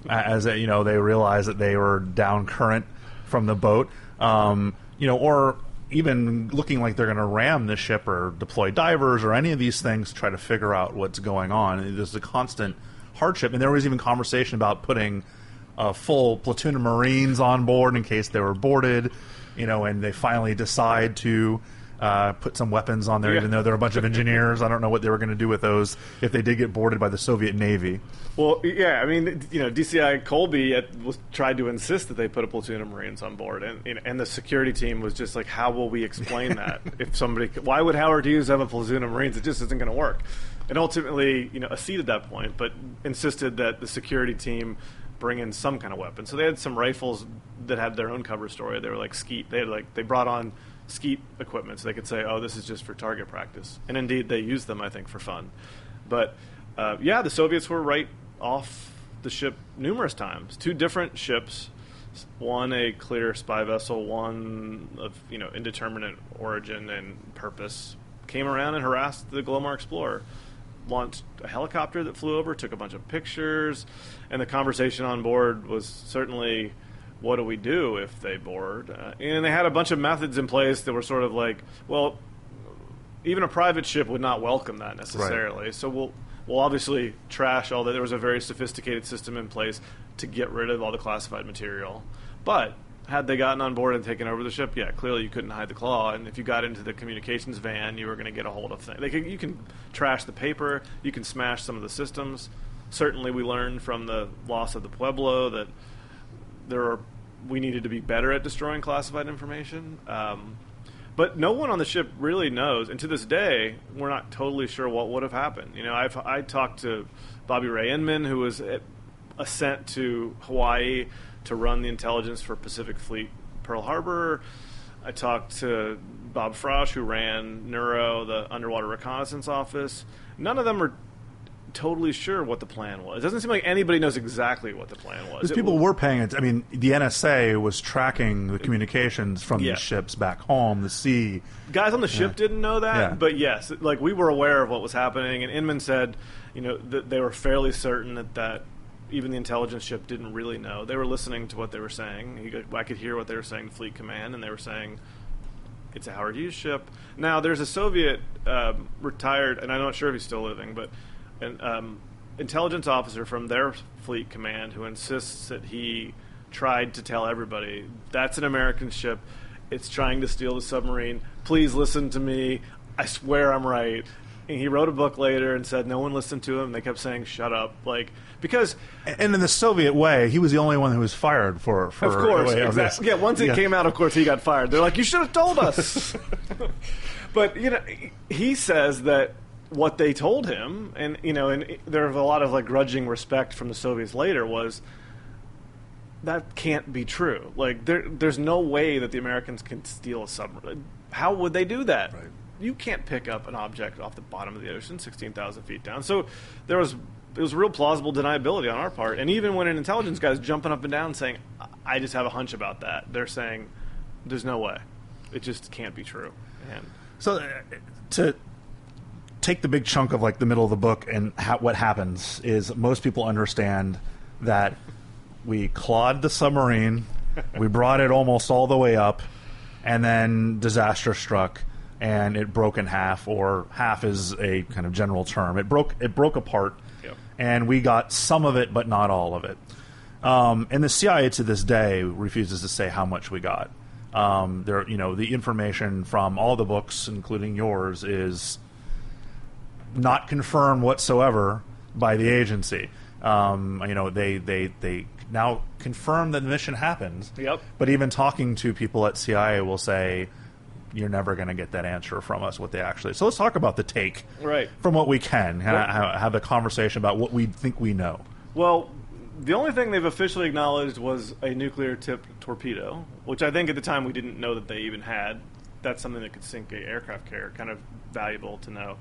B: as you know they realize that they were down current from the boat. Um, you know, or even looking like they're going to ram the ship or deploy divers or any of these things to try to figure out what's going on. There's a constant hardship, and there was even conversation about putting a full platoon of Marines on board in case they were boarded. You know, and they finally decide to uh, put some weapons on there,
C: Yeah.
B: even though they're a bunch of engineers. I don't know what they were going to do with those if they did get boarded by the Soviet Navy.
C: Well, yeah, I mean, you know, DCI Colby at, was tried to insist that they put a platoon of Marines on board, and and- and the security team was just like, "How will we explain that? if somebody, why would Howard Hughes have a platoon of Marines? It just isn't going to work." And ultimately, you know, acceded at that point, but insisted that the security team bring in some kind of weapon. So they had some rifles that had their own cover story. They were like skeet. They had like they brought on skeet equipment so they could say, "Oh, this is just for target practice." And indeed, they used them, I think, for fun. But uh, yeah, the Soviets were right off the ship numerous times. Two different ships, one a clear spy vessel, one of you know indeterminate origin and purpose, came around and harassed the Glomar Explorer. Launched a helicopter that flew over, took a bunch of pictures, and the conversation on board was certainly, "What do we do if they board?" Uh, and they had a bunch of methods in place that were sort of like, "Well, even a private ship would not welcome that necessarily. So we'll we'll obviously trash all that. There was a very sophisticated system in place to get rid of all the classified material. But had they gotten on board and taken over the ship, yeah, clearly you couldn't hide the claw. And if you got into the communications van, you were going to get a hold of things. You can trash the paper, you can smash some of the systems. Certainly, we learned from the loss of the Pueblo that there are we needed to be better at destroying classified information. Um, but no one on the ship really knows, and to this day, we're not totally sure what would have happened. You know, I've I talked to Bobby Ray Inman, who was at, uh, sent to Hawaii to run the intelligence for Pacific Fleet Pearl Harbor. I talked to Bob Frosch, who ran Neuro, the underwater reconnaissance office. None of them are totally sure what the plan was. It doesn't seem like anybody knows exactly what the plan was.
B: Because people
C: w-
B: were paying it. I mean, the NSA was tracking the communications from
C: Yeah.
B: these ships back home, the sea.
C: guys on the ship didn't know that,
B: Yeah.
C: but yes, like we were aware of what was happening. And Inman said, you know, that they were fairly certain that that even the intelligence ship didn't really know. They were listening to what they were saying. Could, I could hear what they were saying to Fleet Command, and they were saying. It's a Howard Hughes ship. Now, there's a Soviet um, retired, and I'm not sure if he's still living, but an um, intelligence officer from their fleet command who insists that he tried to tell everybody that's an American ship. It's trying to steal the submarine. Please listen to me. I swear I'm right. And he wrote a book later and said no one listened to him. They kept saying "shut up," like because
B: And in the Soviet way, he was the only one who was fired for. for
C: of course,
B: way of this.
C: exactly. Yeah, once it
B: Yeah.
C: came out, of course, he got fired. They're like, you should have told us. but you know, he says that what they told him, and you know, and there was a lot of like grudging respect from the Soviets later was that can't be true. Like there, there's no way that the Americans can steal a submarine. How would they do that? You can't pick up an object off the bottom of the ocean, sixteen thousand feet down. So there was it was real plausible deniability on our part. And even when an intelligence guy's jumping up and down saying, "I just have a hunch about that," they're saying, "There's no way. It just can't be true." And
B: So uh, to take the big chunk of like the middle of the book and ha- what happens is most people understand that we clawed the submarine, we brought it almost all the way up, and then disaster struck and it broke in half, or half is a kind of general term. It broke it broke apart,
C: Yep.
B: and we got some of it, but not all of it. Um, and the CIA to this day refuses to say how much we got. Um, there, you know, the information from all the books, including yours, is not confirmed whatsoever by the agency. Um, you know, they, they, they now confirm that the mission happened.
C: Yep.
B: But even talking to people at CIA will say, you're never going to get that answer from us, what they actually. So let's talk about the take
C: Right.
B: from what we can.
C: Well-
B: ha- have a conversation about what we think we know.
C: Well, the only thing they've officially acknowledged was a nuclear tipped torpedo, which I think at the time we didn't know that they even had. that's something that could sink a aircraft carrier. Kind of valuable to know.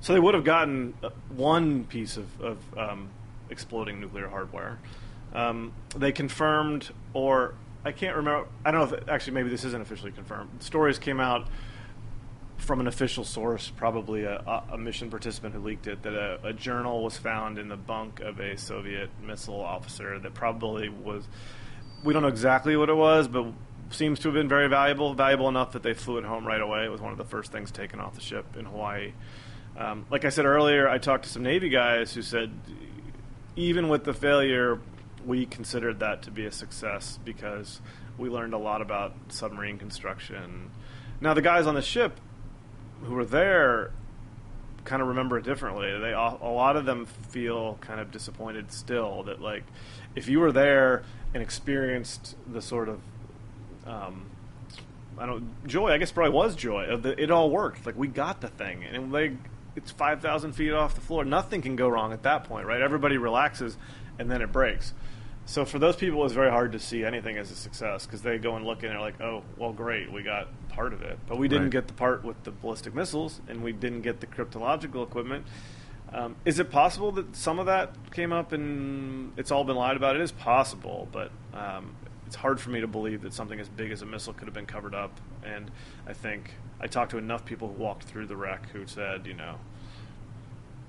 C: So they would have gotten uh, one piece of, of um, exploding nuclear hardware. Um, they confirmed, or I can't remember. I don't know if actually maybe this isn't officially confirmed. Stories came out from an official source, probably a, a mission participant who leaked it, that a, a, journal was found in the bunk of a Soviet missile officer that probably was. We don't know exactly what it was, but seems to have been very valuable, valuable enough that they flew it home right away. It was one of the first things taken off the ship in Hawaii. Um, like I said earlier, I talked to some Navy guys who said even with the failure, we considered that to be a success because we learned a lot about submarine construction. Now, the guys on the ship who were there kind of remember it differently. They a lot of them feel kind of disappointed still that like if you were there and experienced the sort of um, I don't joy. I guess probably was joy. It all worked. Like we got the thing, and like it's five thousand feet off the floor. Nothing can go wrong at that point, right? Everybody relaxes, and then it breaks. So for those people, it's very hard to see anything as a success because they go and look and they're like, "Oh, well, great, we got part of it, but we didn't right. get the part with the ballistic missiles, and we didn't get the cryptological equipment." Um, is it possible that some of that came up and it's all been lied about? It is possible, but um, it's hard for me to believe that something as big as a missile could have been covered up. And I think I talked to enough people who walked through the wreck who said, you know,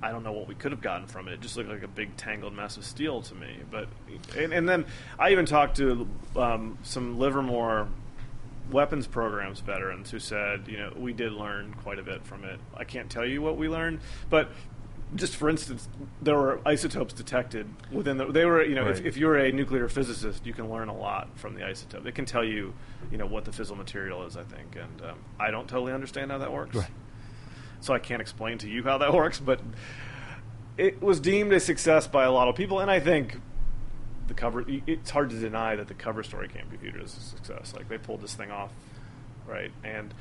C: I don't know what we could have gotten from it. It just looked like a big tangled mess of steel to me. But and, and then I even talked to um, some Livermore weapons programs veterans who said, you know, we did learn quite a bit from it. I can't tell you what we learned, but just for instance, there were isotopes detected within the. They were, you know, right. if, if, you're a nuclear physicist, you can learn a lot from the isotope. It can tell you, you know, what the fissile material is. I think, and um, I don't totally understand how that works, right. So I can't explain to you how that works. But it was deemed a success by a lot of people, and I think the cover. It's hard to deny that the cover story came computer is a success. Like they pulled this thing off, right, and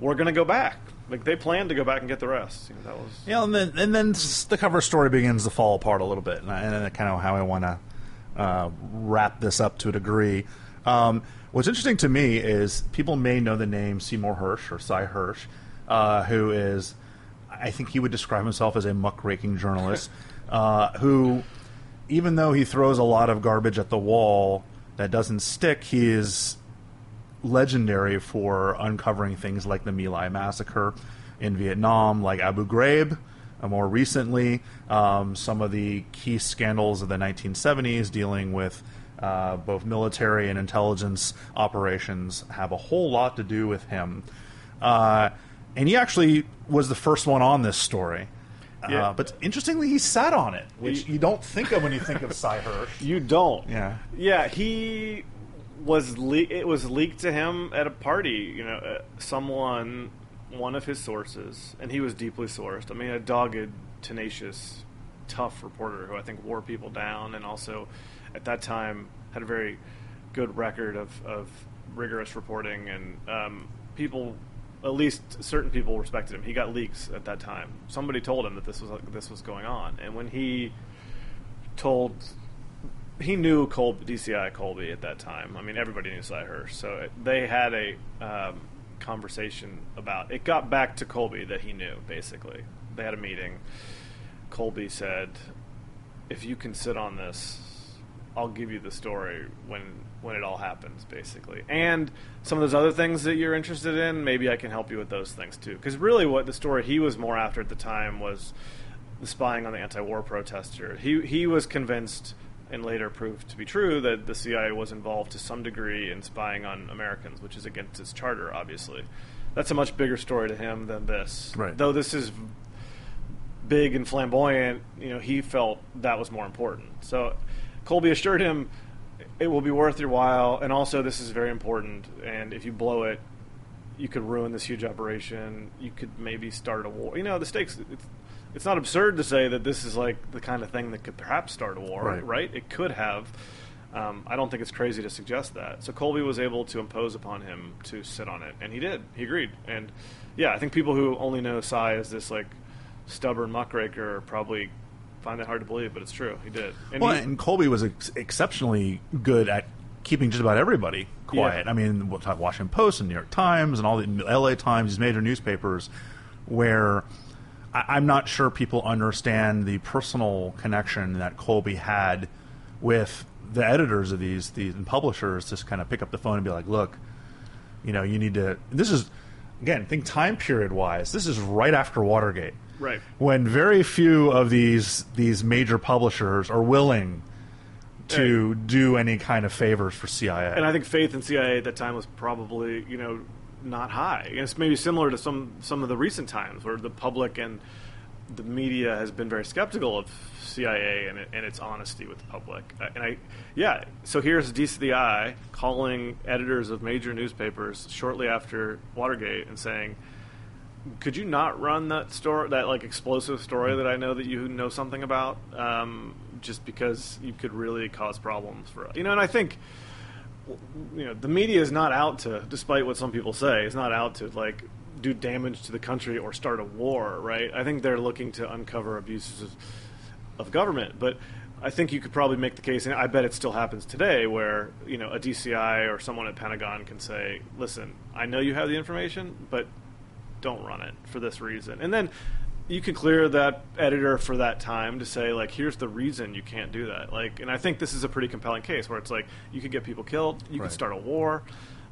C: we're going to go back. Like they plan to go back and get the rest. You know, that was
B: yeah, and then and then the cover story begins to fall apart a little bit, and, and kind of how I want to uh, wrap this up to a degree. Um, what's interesting to me is people may know the name Seymour Hersh or Sy Hersh, uh, who is, I think he would describe himself as a muckraking journalist, uh, who, even though he throws a lot of garbage at the wall that doesn't stick, he is legendary for uncovering things like the My Lai massacre in Vietnam, like Abu Ghraib. Uh, more recently, um, some of the key scandals of the 1970s dealing with uh, both military and intelligence operations have a whole lot to do with him. Uh, and he actually was the first one on this story. Uh, but interestingly, he sat on it, which he, you don't think of when you think of Sy Hersh.
C: You don't.
B: Yeah.
C: Yeah, he was le- it was leaked to him at a party. You know, uh, someone, one of his sources, and he was deeply sourced. I mean, a dogged, tenacious, tough reporter who I think wore people down, and also at that time had a very good record of, of rigorous reporting, and um, people, at least certain people, respected him. He got leaks at that time. Somebody told him that this was this was going on, and when he told he knew Colby, DCI Colby at that time. I mean, everybody knew Sy Hersh, so it, they had a um, conversation about. It got back to Colby that he knew. Basically, they had a meeting. Colby said, "If you can sit on this, I'll give you the story when when it all happens." Basically, and some of those other things that you're interested in, maybe I can help you with those things too. Because really, what the story he was more after at the time was the spying on the anti-war protester. He he was convinced and later proved to be true that the CIA was involved to some degree in spying on Americans, which is against its charter, obviously. That's a much bigger story to him than this.
B: Right.
C: Though this is big and flamboyant, you know, he felt that was more important. So Colby assured him it will be worth your while, and also this is very important. And if you blow it, you could ruin this huge operation. You could maybe start a war. You know, the stakes it's not absurd to say that this is like the kind of thing that could perhaps start a war, right? right? It could have. Um, I don't think it's crazy to suggest that. So Colby was able to impose upon him to sit on it, and he did. He agreed. And yeah, I think people who only know Sy as this like stubborn muckraker probably find it hard to believe, but it's true. He did.
B: And well, he, and Colby was ex- exceptionally good at keeping just about everybody quiet.
C: Yeah.
B: I mean, we'll talk Washington Post and New York Times and all the L.A. Times, these major newspapers, where I, I'm not sure people understand the personal connection that Colby had with the editors of these these and publishers. Just kind of pick up the phone and be like, "Look, you know, you need to." This is again, think time period wise. This is right after Watergate,
C: Right.
B: When very few of these these major publishers are willing to do any kind of favors for CIA.
C: And I think faith in CIA at that time was probably, you know, not high. And it's maybe similar to some some of the recent times where the public and the media has been very skeptical of CIA and, it, and its honesty with the public. Uh, And I, yeah. So here's DCI calling editors of major newspapers shortly after Watergate and saying, "Could you not run that story, that like explosive story that I know that you know something about, um, just because you could really cause problems for us?" You know, and I think you know the media is not out to despite what some people say is not out to like do damage to the country or start a war right i think they're looking to uncover abuses of, of government but i think you could probably make the case and i bet it still happens today where you know a dci or someone at pentagon can say listen i know you have the information but don't run it for this reason and then you can clear that editor for that time to say like here's the reason you can't do that like and i think this is a pretty compelling case where it's like you could get people killed you
B: Right.
C: could start a war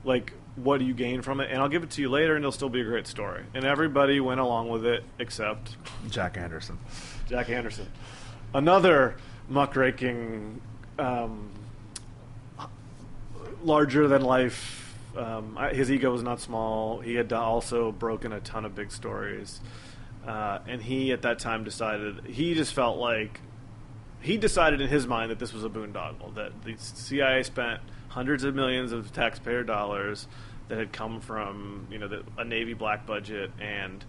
C: like what do you gain from it and i'll give it to you later and it'll still be a great story and everybody went along with it except
B: Jack Anderson.
C: jack anderson another muckraking um, larger than life. Um, his ego was not small. He had also broken a ton of big stories, uh, and he at that time decided he just felt like he decided in his mind that this was a boondoggle that the CIA spent hundreds of millions of taxpayer dollars that had come from you know the, a Navy black budget and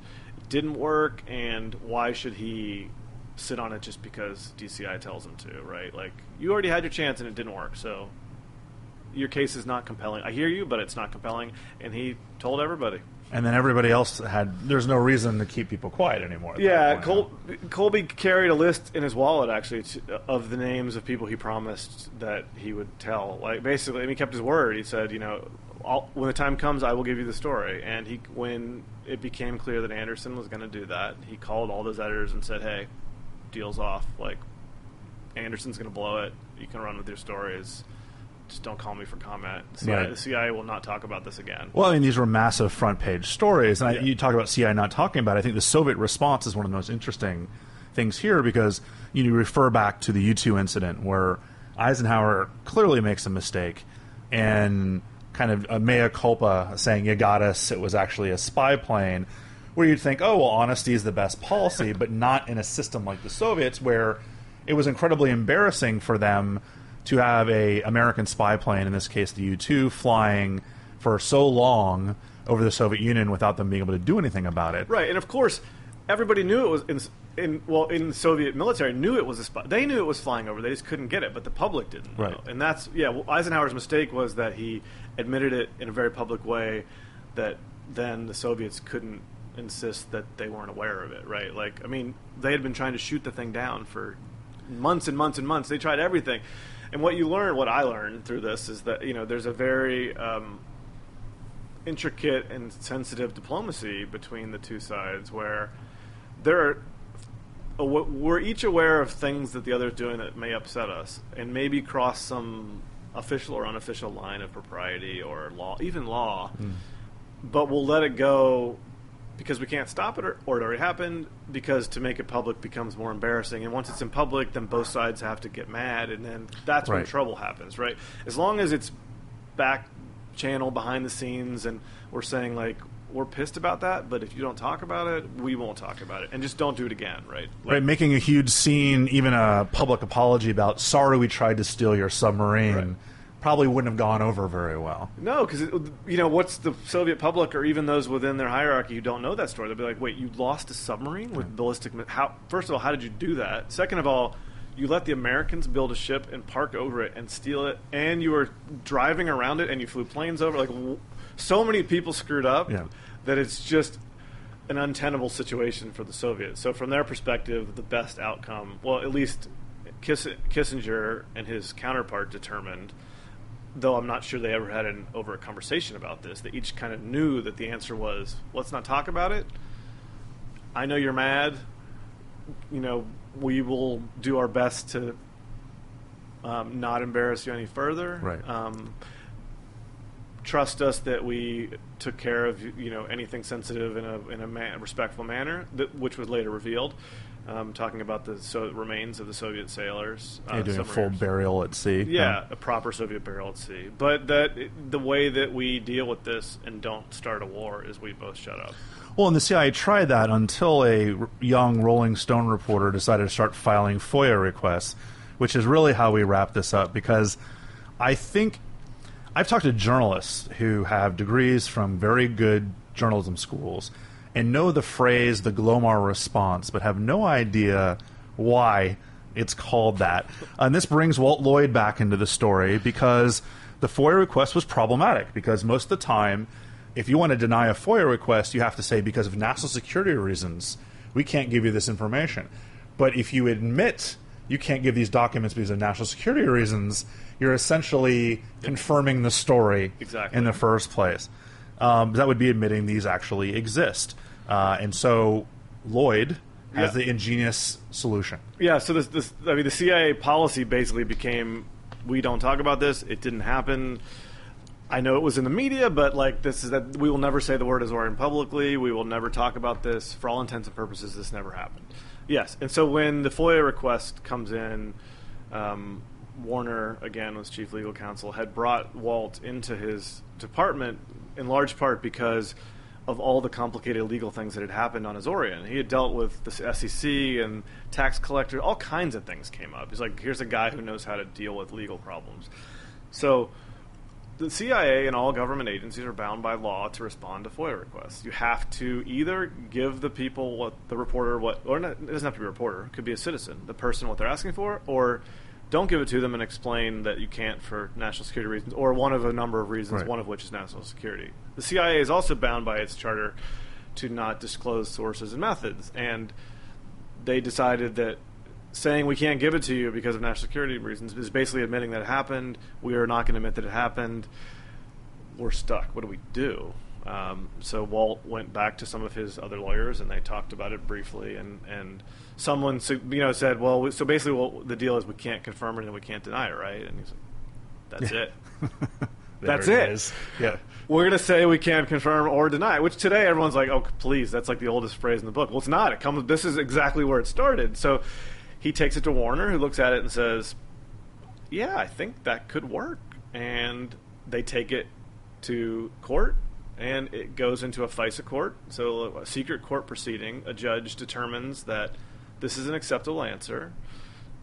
C: didn't work, and why should he sit on it just because DCI tells him to, right? Like you already had your chance and it didn't work, so your case is not compelling. I hear you, but it's not compelling, and he told everybody.
B: And then everybody else had. There's no reason to keep people quiet anymore.
C: Yeah. Col- Colby carried a list in his wallet actually to, of the names of people he promised that he would tell. Like basically, and he kept his word. He said, you know, when the time comes, I will give you the story. And he, when it became clear that Anderson was going to do that, he called all those editors and said, "Hey, deals off. Like Anderson's going to blow it. You can run with your stories." Just don't call me for comment. The CIA,
B: Right.
C: the CIA will not talk about this again.
B: Well, I mean, these were massive front page stories, and I, you talk about CIA not talking about. it. I think the Soviet response is one of the most interesting things here because you, know, you refer back to the U two incident where Eisenhower clearly makes a mistake and kind of a mea culpa, saying "You got us." It was actually a spy plane. Where you'd think, "Oh, well, honesty is the best policy," but not in a system like the Soviets, where it was incredibly embarrassing for them to have a American spy plane, in this case the U two, flying for so long over the Soviet Union without them being able to do anything about it.
C: Right, and of course, everybody knew it was in, in well in the Soviet military knew it was a spy. They knew it was flying over. They just couldn't get it, but the public didn't. know.
B: Right.
C: and that's yeah. Well, Eisenhower's mistake was that he admitted it in a very public way. That then the Soviets couldn't insist that they weren't aware of it. Right, like I mean, they had been trying to shoot the thing down for months and months and months. They tried everything. And what you learn, what I learned through this, is that you know there's a very um, intricate and sensitive diplomacy between the two sides where there are we're each aware of things that the other is doing that may upset us and maybe cross some official or unofficial line of propriety or law even law. But we'll let it go because we can't stop it or, or it already happened because to make it public becomes more embarrassing. And once it's in public then both sides have to get mad and then that's when trouble happens right? As long as it's back channel behind the scenes and we're saying like we're pissed about that but if you don't talk about it we won't talk about it. And just don't do it again right? Like,
B: Right, making a huge scene, even a public apology about "sorry we tried to steal your submarine,"
C: Right.
B: Probably wouldn't have gone over very well.
C: no because you know what's the soviet public or even those within their hierarchy who don't know that story they'll be like wait you lost a submarine with ballistic how first of all how did you do that second of all you let the Americans build a ship and park over it and steal it, and you were driving around it and you flew planes over. Like, w- so many people screwed up
B: Yeah.
C: that it's just an untenable situation for the Soviets. So from their perspective, the best outcome, well, at least Kissinger and his counterpart determined, though I'm not sure they ever had an over a conversation about this. They each kind of knew that the answer was, "Let's not talk about it." I know you're mad. You know, we will do our best to um, not embarrass you any further.
B: Right.
C: Um, trust us that we took care of you know anything sensitive in a in a man, respectful manner, that, which was later revealed. Um, talking about the so remains of the Soviet sailors, uh,
B: You're doing a full burial at sea.
C: Yeah, a proper Soviet burial at sea. But that the way that we deal with this and don't start a war is we both shut up.
B: Well, and the CIA tried that until a young Rolling Stone reporter decided to start filing FOIA requests, which is really how we wrap this up because I think I've talked to journalists who have degrees from very good journalism schools and know the phrase the Glomar response, but have no idea why it's called that. And this brings Walt Lloyd back into the story because the FOIA request was problematic because most of the time, if you want to deny a FOIA request, you have to say because of national security reasons, we can't give you this information. But if you admit you can't give these documents because of national security reasons, you're essentially confirming the story
C: Exactly.
B: in the first place. Um, that would be admitting these actually exist. Uh, and so Lloyd has
C: Yeah.
B: the ingenious solution.
C: Yeah, so this, this I mean the CIA policy basically became we don't talk about this. It didn't happen. I know it was in the media, but like this is that we will never say the word Azorian publicly. We will never talk about this. For all intents and purposes, this never happened. Yes, and so when the FOIA request comes in, um, Warner again was chief legal counsel had brought Walt into his department in large part because of all the complicated legal things that had happened on Azorian. He had dealt with the SEC and tax collectors, all kinds of things came up. He's like, here's a guy who knows how to deal with legal problems. So the CIA and all government agencies are bound by law to respond to FOIA requests. You have to either give the people what the reporter what, or not, it doesn't have to be a reporter. It could be a citizen, the person what they're asking for, or don't give it to them and explain that you can't for national security reasons, or one of a number of reasons,
B: Right.
C: one of which is national security. The CIA is also bound by its charter to not disclose sources and methods, and they decided that saying we can't give it to you because of national security reasons is basically admitting that it happened. We are not going to admit that it happened. We're stuck. What do we do? Um, so Walt went back to some of his other lawyers, and they talked about it briefly. And, and someone you know said, "Well, we- so basically, what the deal is we can't confirm it and we can't deny it, right?" And he's like, "That's it. That's
B: it.
C: it.
B: is. Yeah.
C: We're going to say we can't confirm or deny." Which today everyone's like, "Oh, please, that's like the oldest phrase in the book." Well, it's not. It comes. This is exactly where it started. So he takes it to Warner, who looks at it and says, "Yeah, I think that could work." And they take it to court, and it goes into a FISA court, so a secret court proceeding. A judge determines that this is an acceptable answer.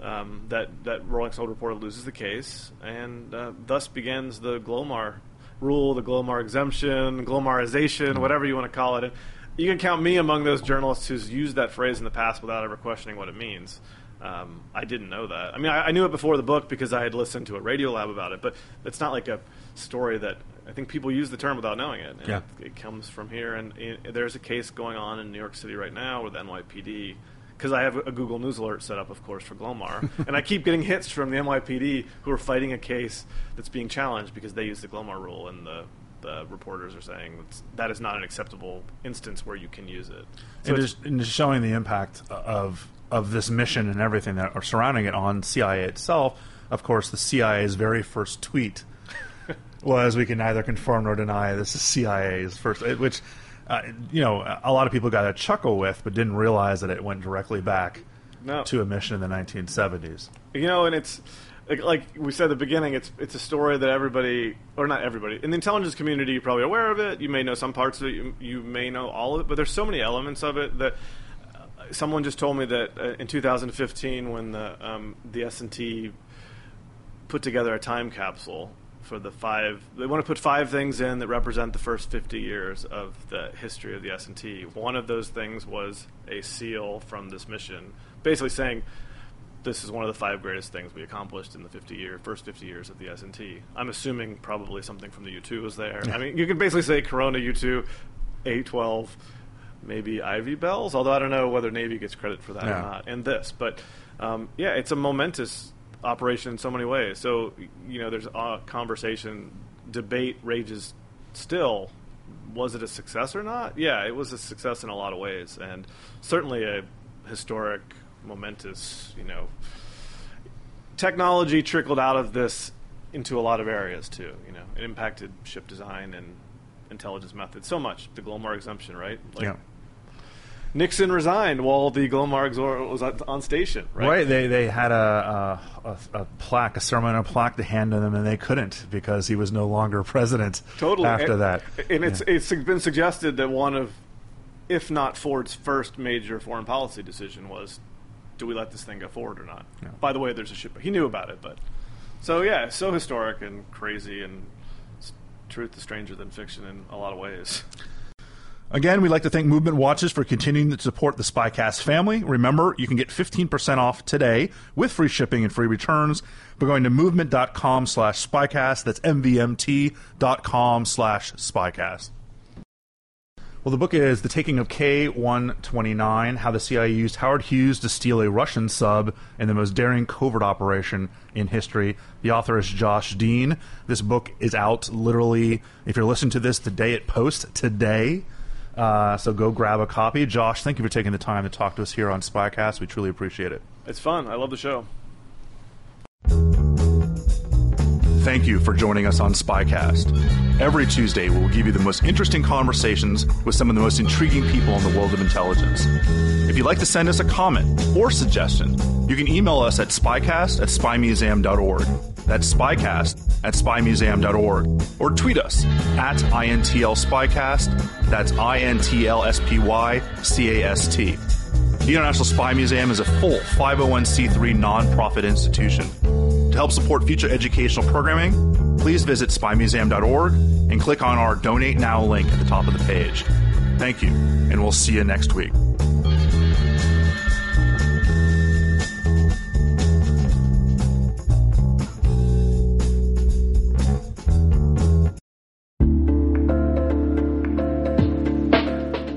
C: Um, that that Rolling Stone reporter loses the case, and uh, thus begins the Glomar rule, the Glomar exemption, Glomarization, whatever you want to call it. And you can count me among those journalists who's used that phrase in the past without ever questioning what it means. Um, I didn't know that. I mean, I, I knew it before the book because I had listened to a Radiolab about it, but it's not like a story that I think people use the term without knowing it.
B: Yeah.
C: it, it comes from here, and i there's a case going on in New York City right now with NYPD. Because I have a Google News alert set up, of course, for Glomar, and I keep getting hits from the NYPD who are fighting a case that's being challenged because they use the Glomar rule, and the, the reporters are saying that is not an acceptable instance where you can use it. So
B: and just, and just showing the impact of of this mission and everything that are surrounding it on CIA itself. Of course, the CIA's very first tweet was, "We can neither confirm nor deny this is CIA's first," which uh, you know a lot of people got a chuckle with, but didn't realize that it went directly back
C: No.
B: to a mission in the 1970s.
C: You know, and it's like, we said at the beginning. It's it's a story that everybody, or not everybody, in the intelligence community, you're probably aware of it. You may know some parts of it. You, you may know all of it. But there's so many elements of it that uh, someone just told me that uh, in 2015, when the um, the S and T put together a time capsule for the five. They want to put five things in that represent the first 50 years of the history of the S and T. One of those things was a seal from this mission, basically saying this is one of the five greatest things we accomplished in the 50 year first 50 years of the S&T. I'm assuming probably something from the U2 was there. I mean, you can basically say Corona U2, A12, maybe Ivy Bells, although I don't know whether Navy gets credit for that
B: Yeah.
C: or not, and this. But um, yeah, it's a momentous operation in so many ways. So you know, there's a conversation, debate rages still. Was it a success or not? Yeah, it was a success in a lot of ways, and certainly a historic, momentous. You know, technology trickled out of this into a lot of areas too. You know, it impacted ship design and intelligence methods so much. The Glomar exemption, right?
B: Like, yeah.
C: Nixon resigned while the Glomar was on station. Right?
B: right. They they had a, a, a plaque, a ceremonial plaque to hand to them, and they couldn't because he was no longer president.
C: Totally.
B: After
C: and,
B: that,
C: and it's yeah. it's been suggested that one of, if not Ford's first major foreign policy decision was, do we let this thing go forward or not? Yeah. By the way, there's a ship. He knew about it, but so yeah, so historic and crazy, and truth is stranger than fiction in a lot of ways.
B: Again, we'd like to thank Movement Watches for continuing to support the Spycast family. Remember, you can get 15% off today with free shipping and free returns by going to movement.com slash spycast. That's mvmt.com slash spycast. Well, the book is The Taking of K 129 How the CIA Used Howard Hughes to Steal a Russian Sub in the Most Daring Covert Operation in History. The author is Josh Dean. This book is out literally, if you're listening to this the day it posts, today. Uh, so go grab a copy. Josh, thank you for taking the time to talk to us here on Spycast. We truly appreciate it.
C: It's fun. I love the show.
B: Thank you for joining us on Spycast. Every Tuesday, we will give you the most interesting conversations with some of the most intriguing people in the world of intelligence. If you'd like to send us a comment or suggestion, you can email us at spycast at spymuseum.org. That's spycast at spymuseum.org. Or tweet us at INTL Spycast. That's I N T L S P Y C A S T. The International Spy Museum is a full 501c3 nonprofit institution To help support future educational programming, please visit spymuseum.org and click on our Donate Now link at the top of the page. Thank you, and we'll see you next week.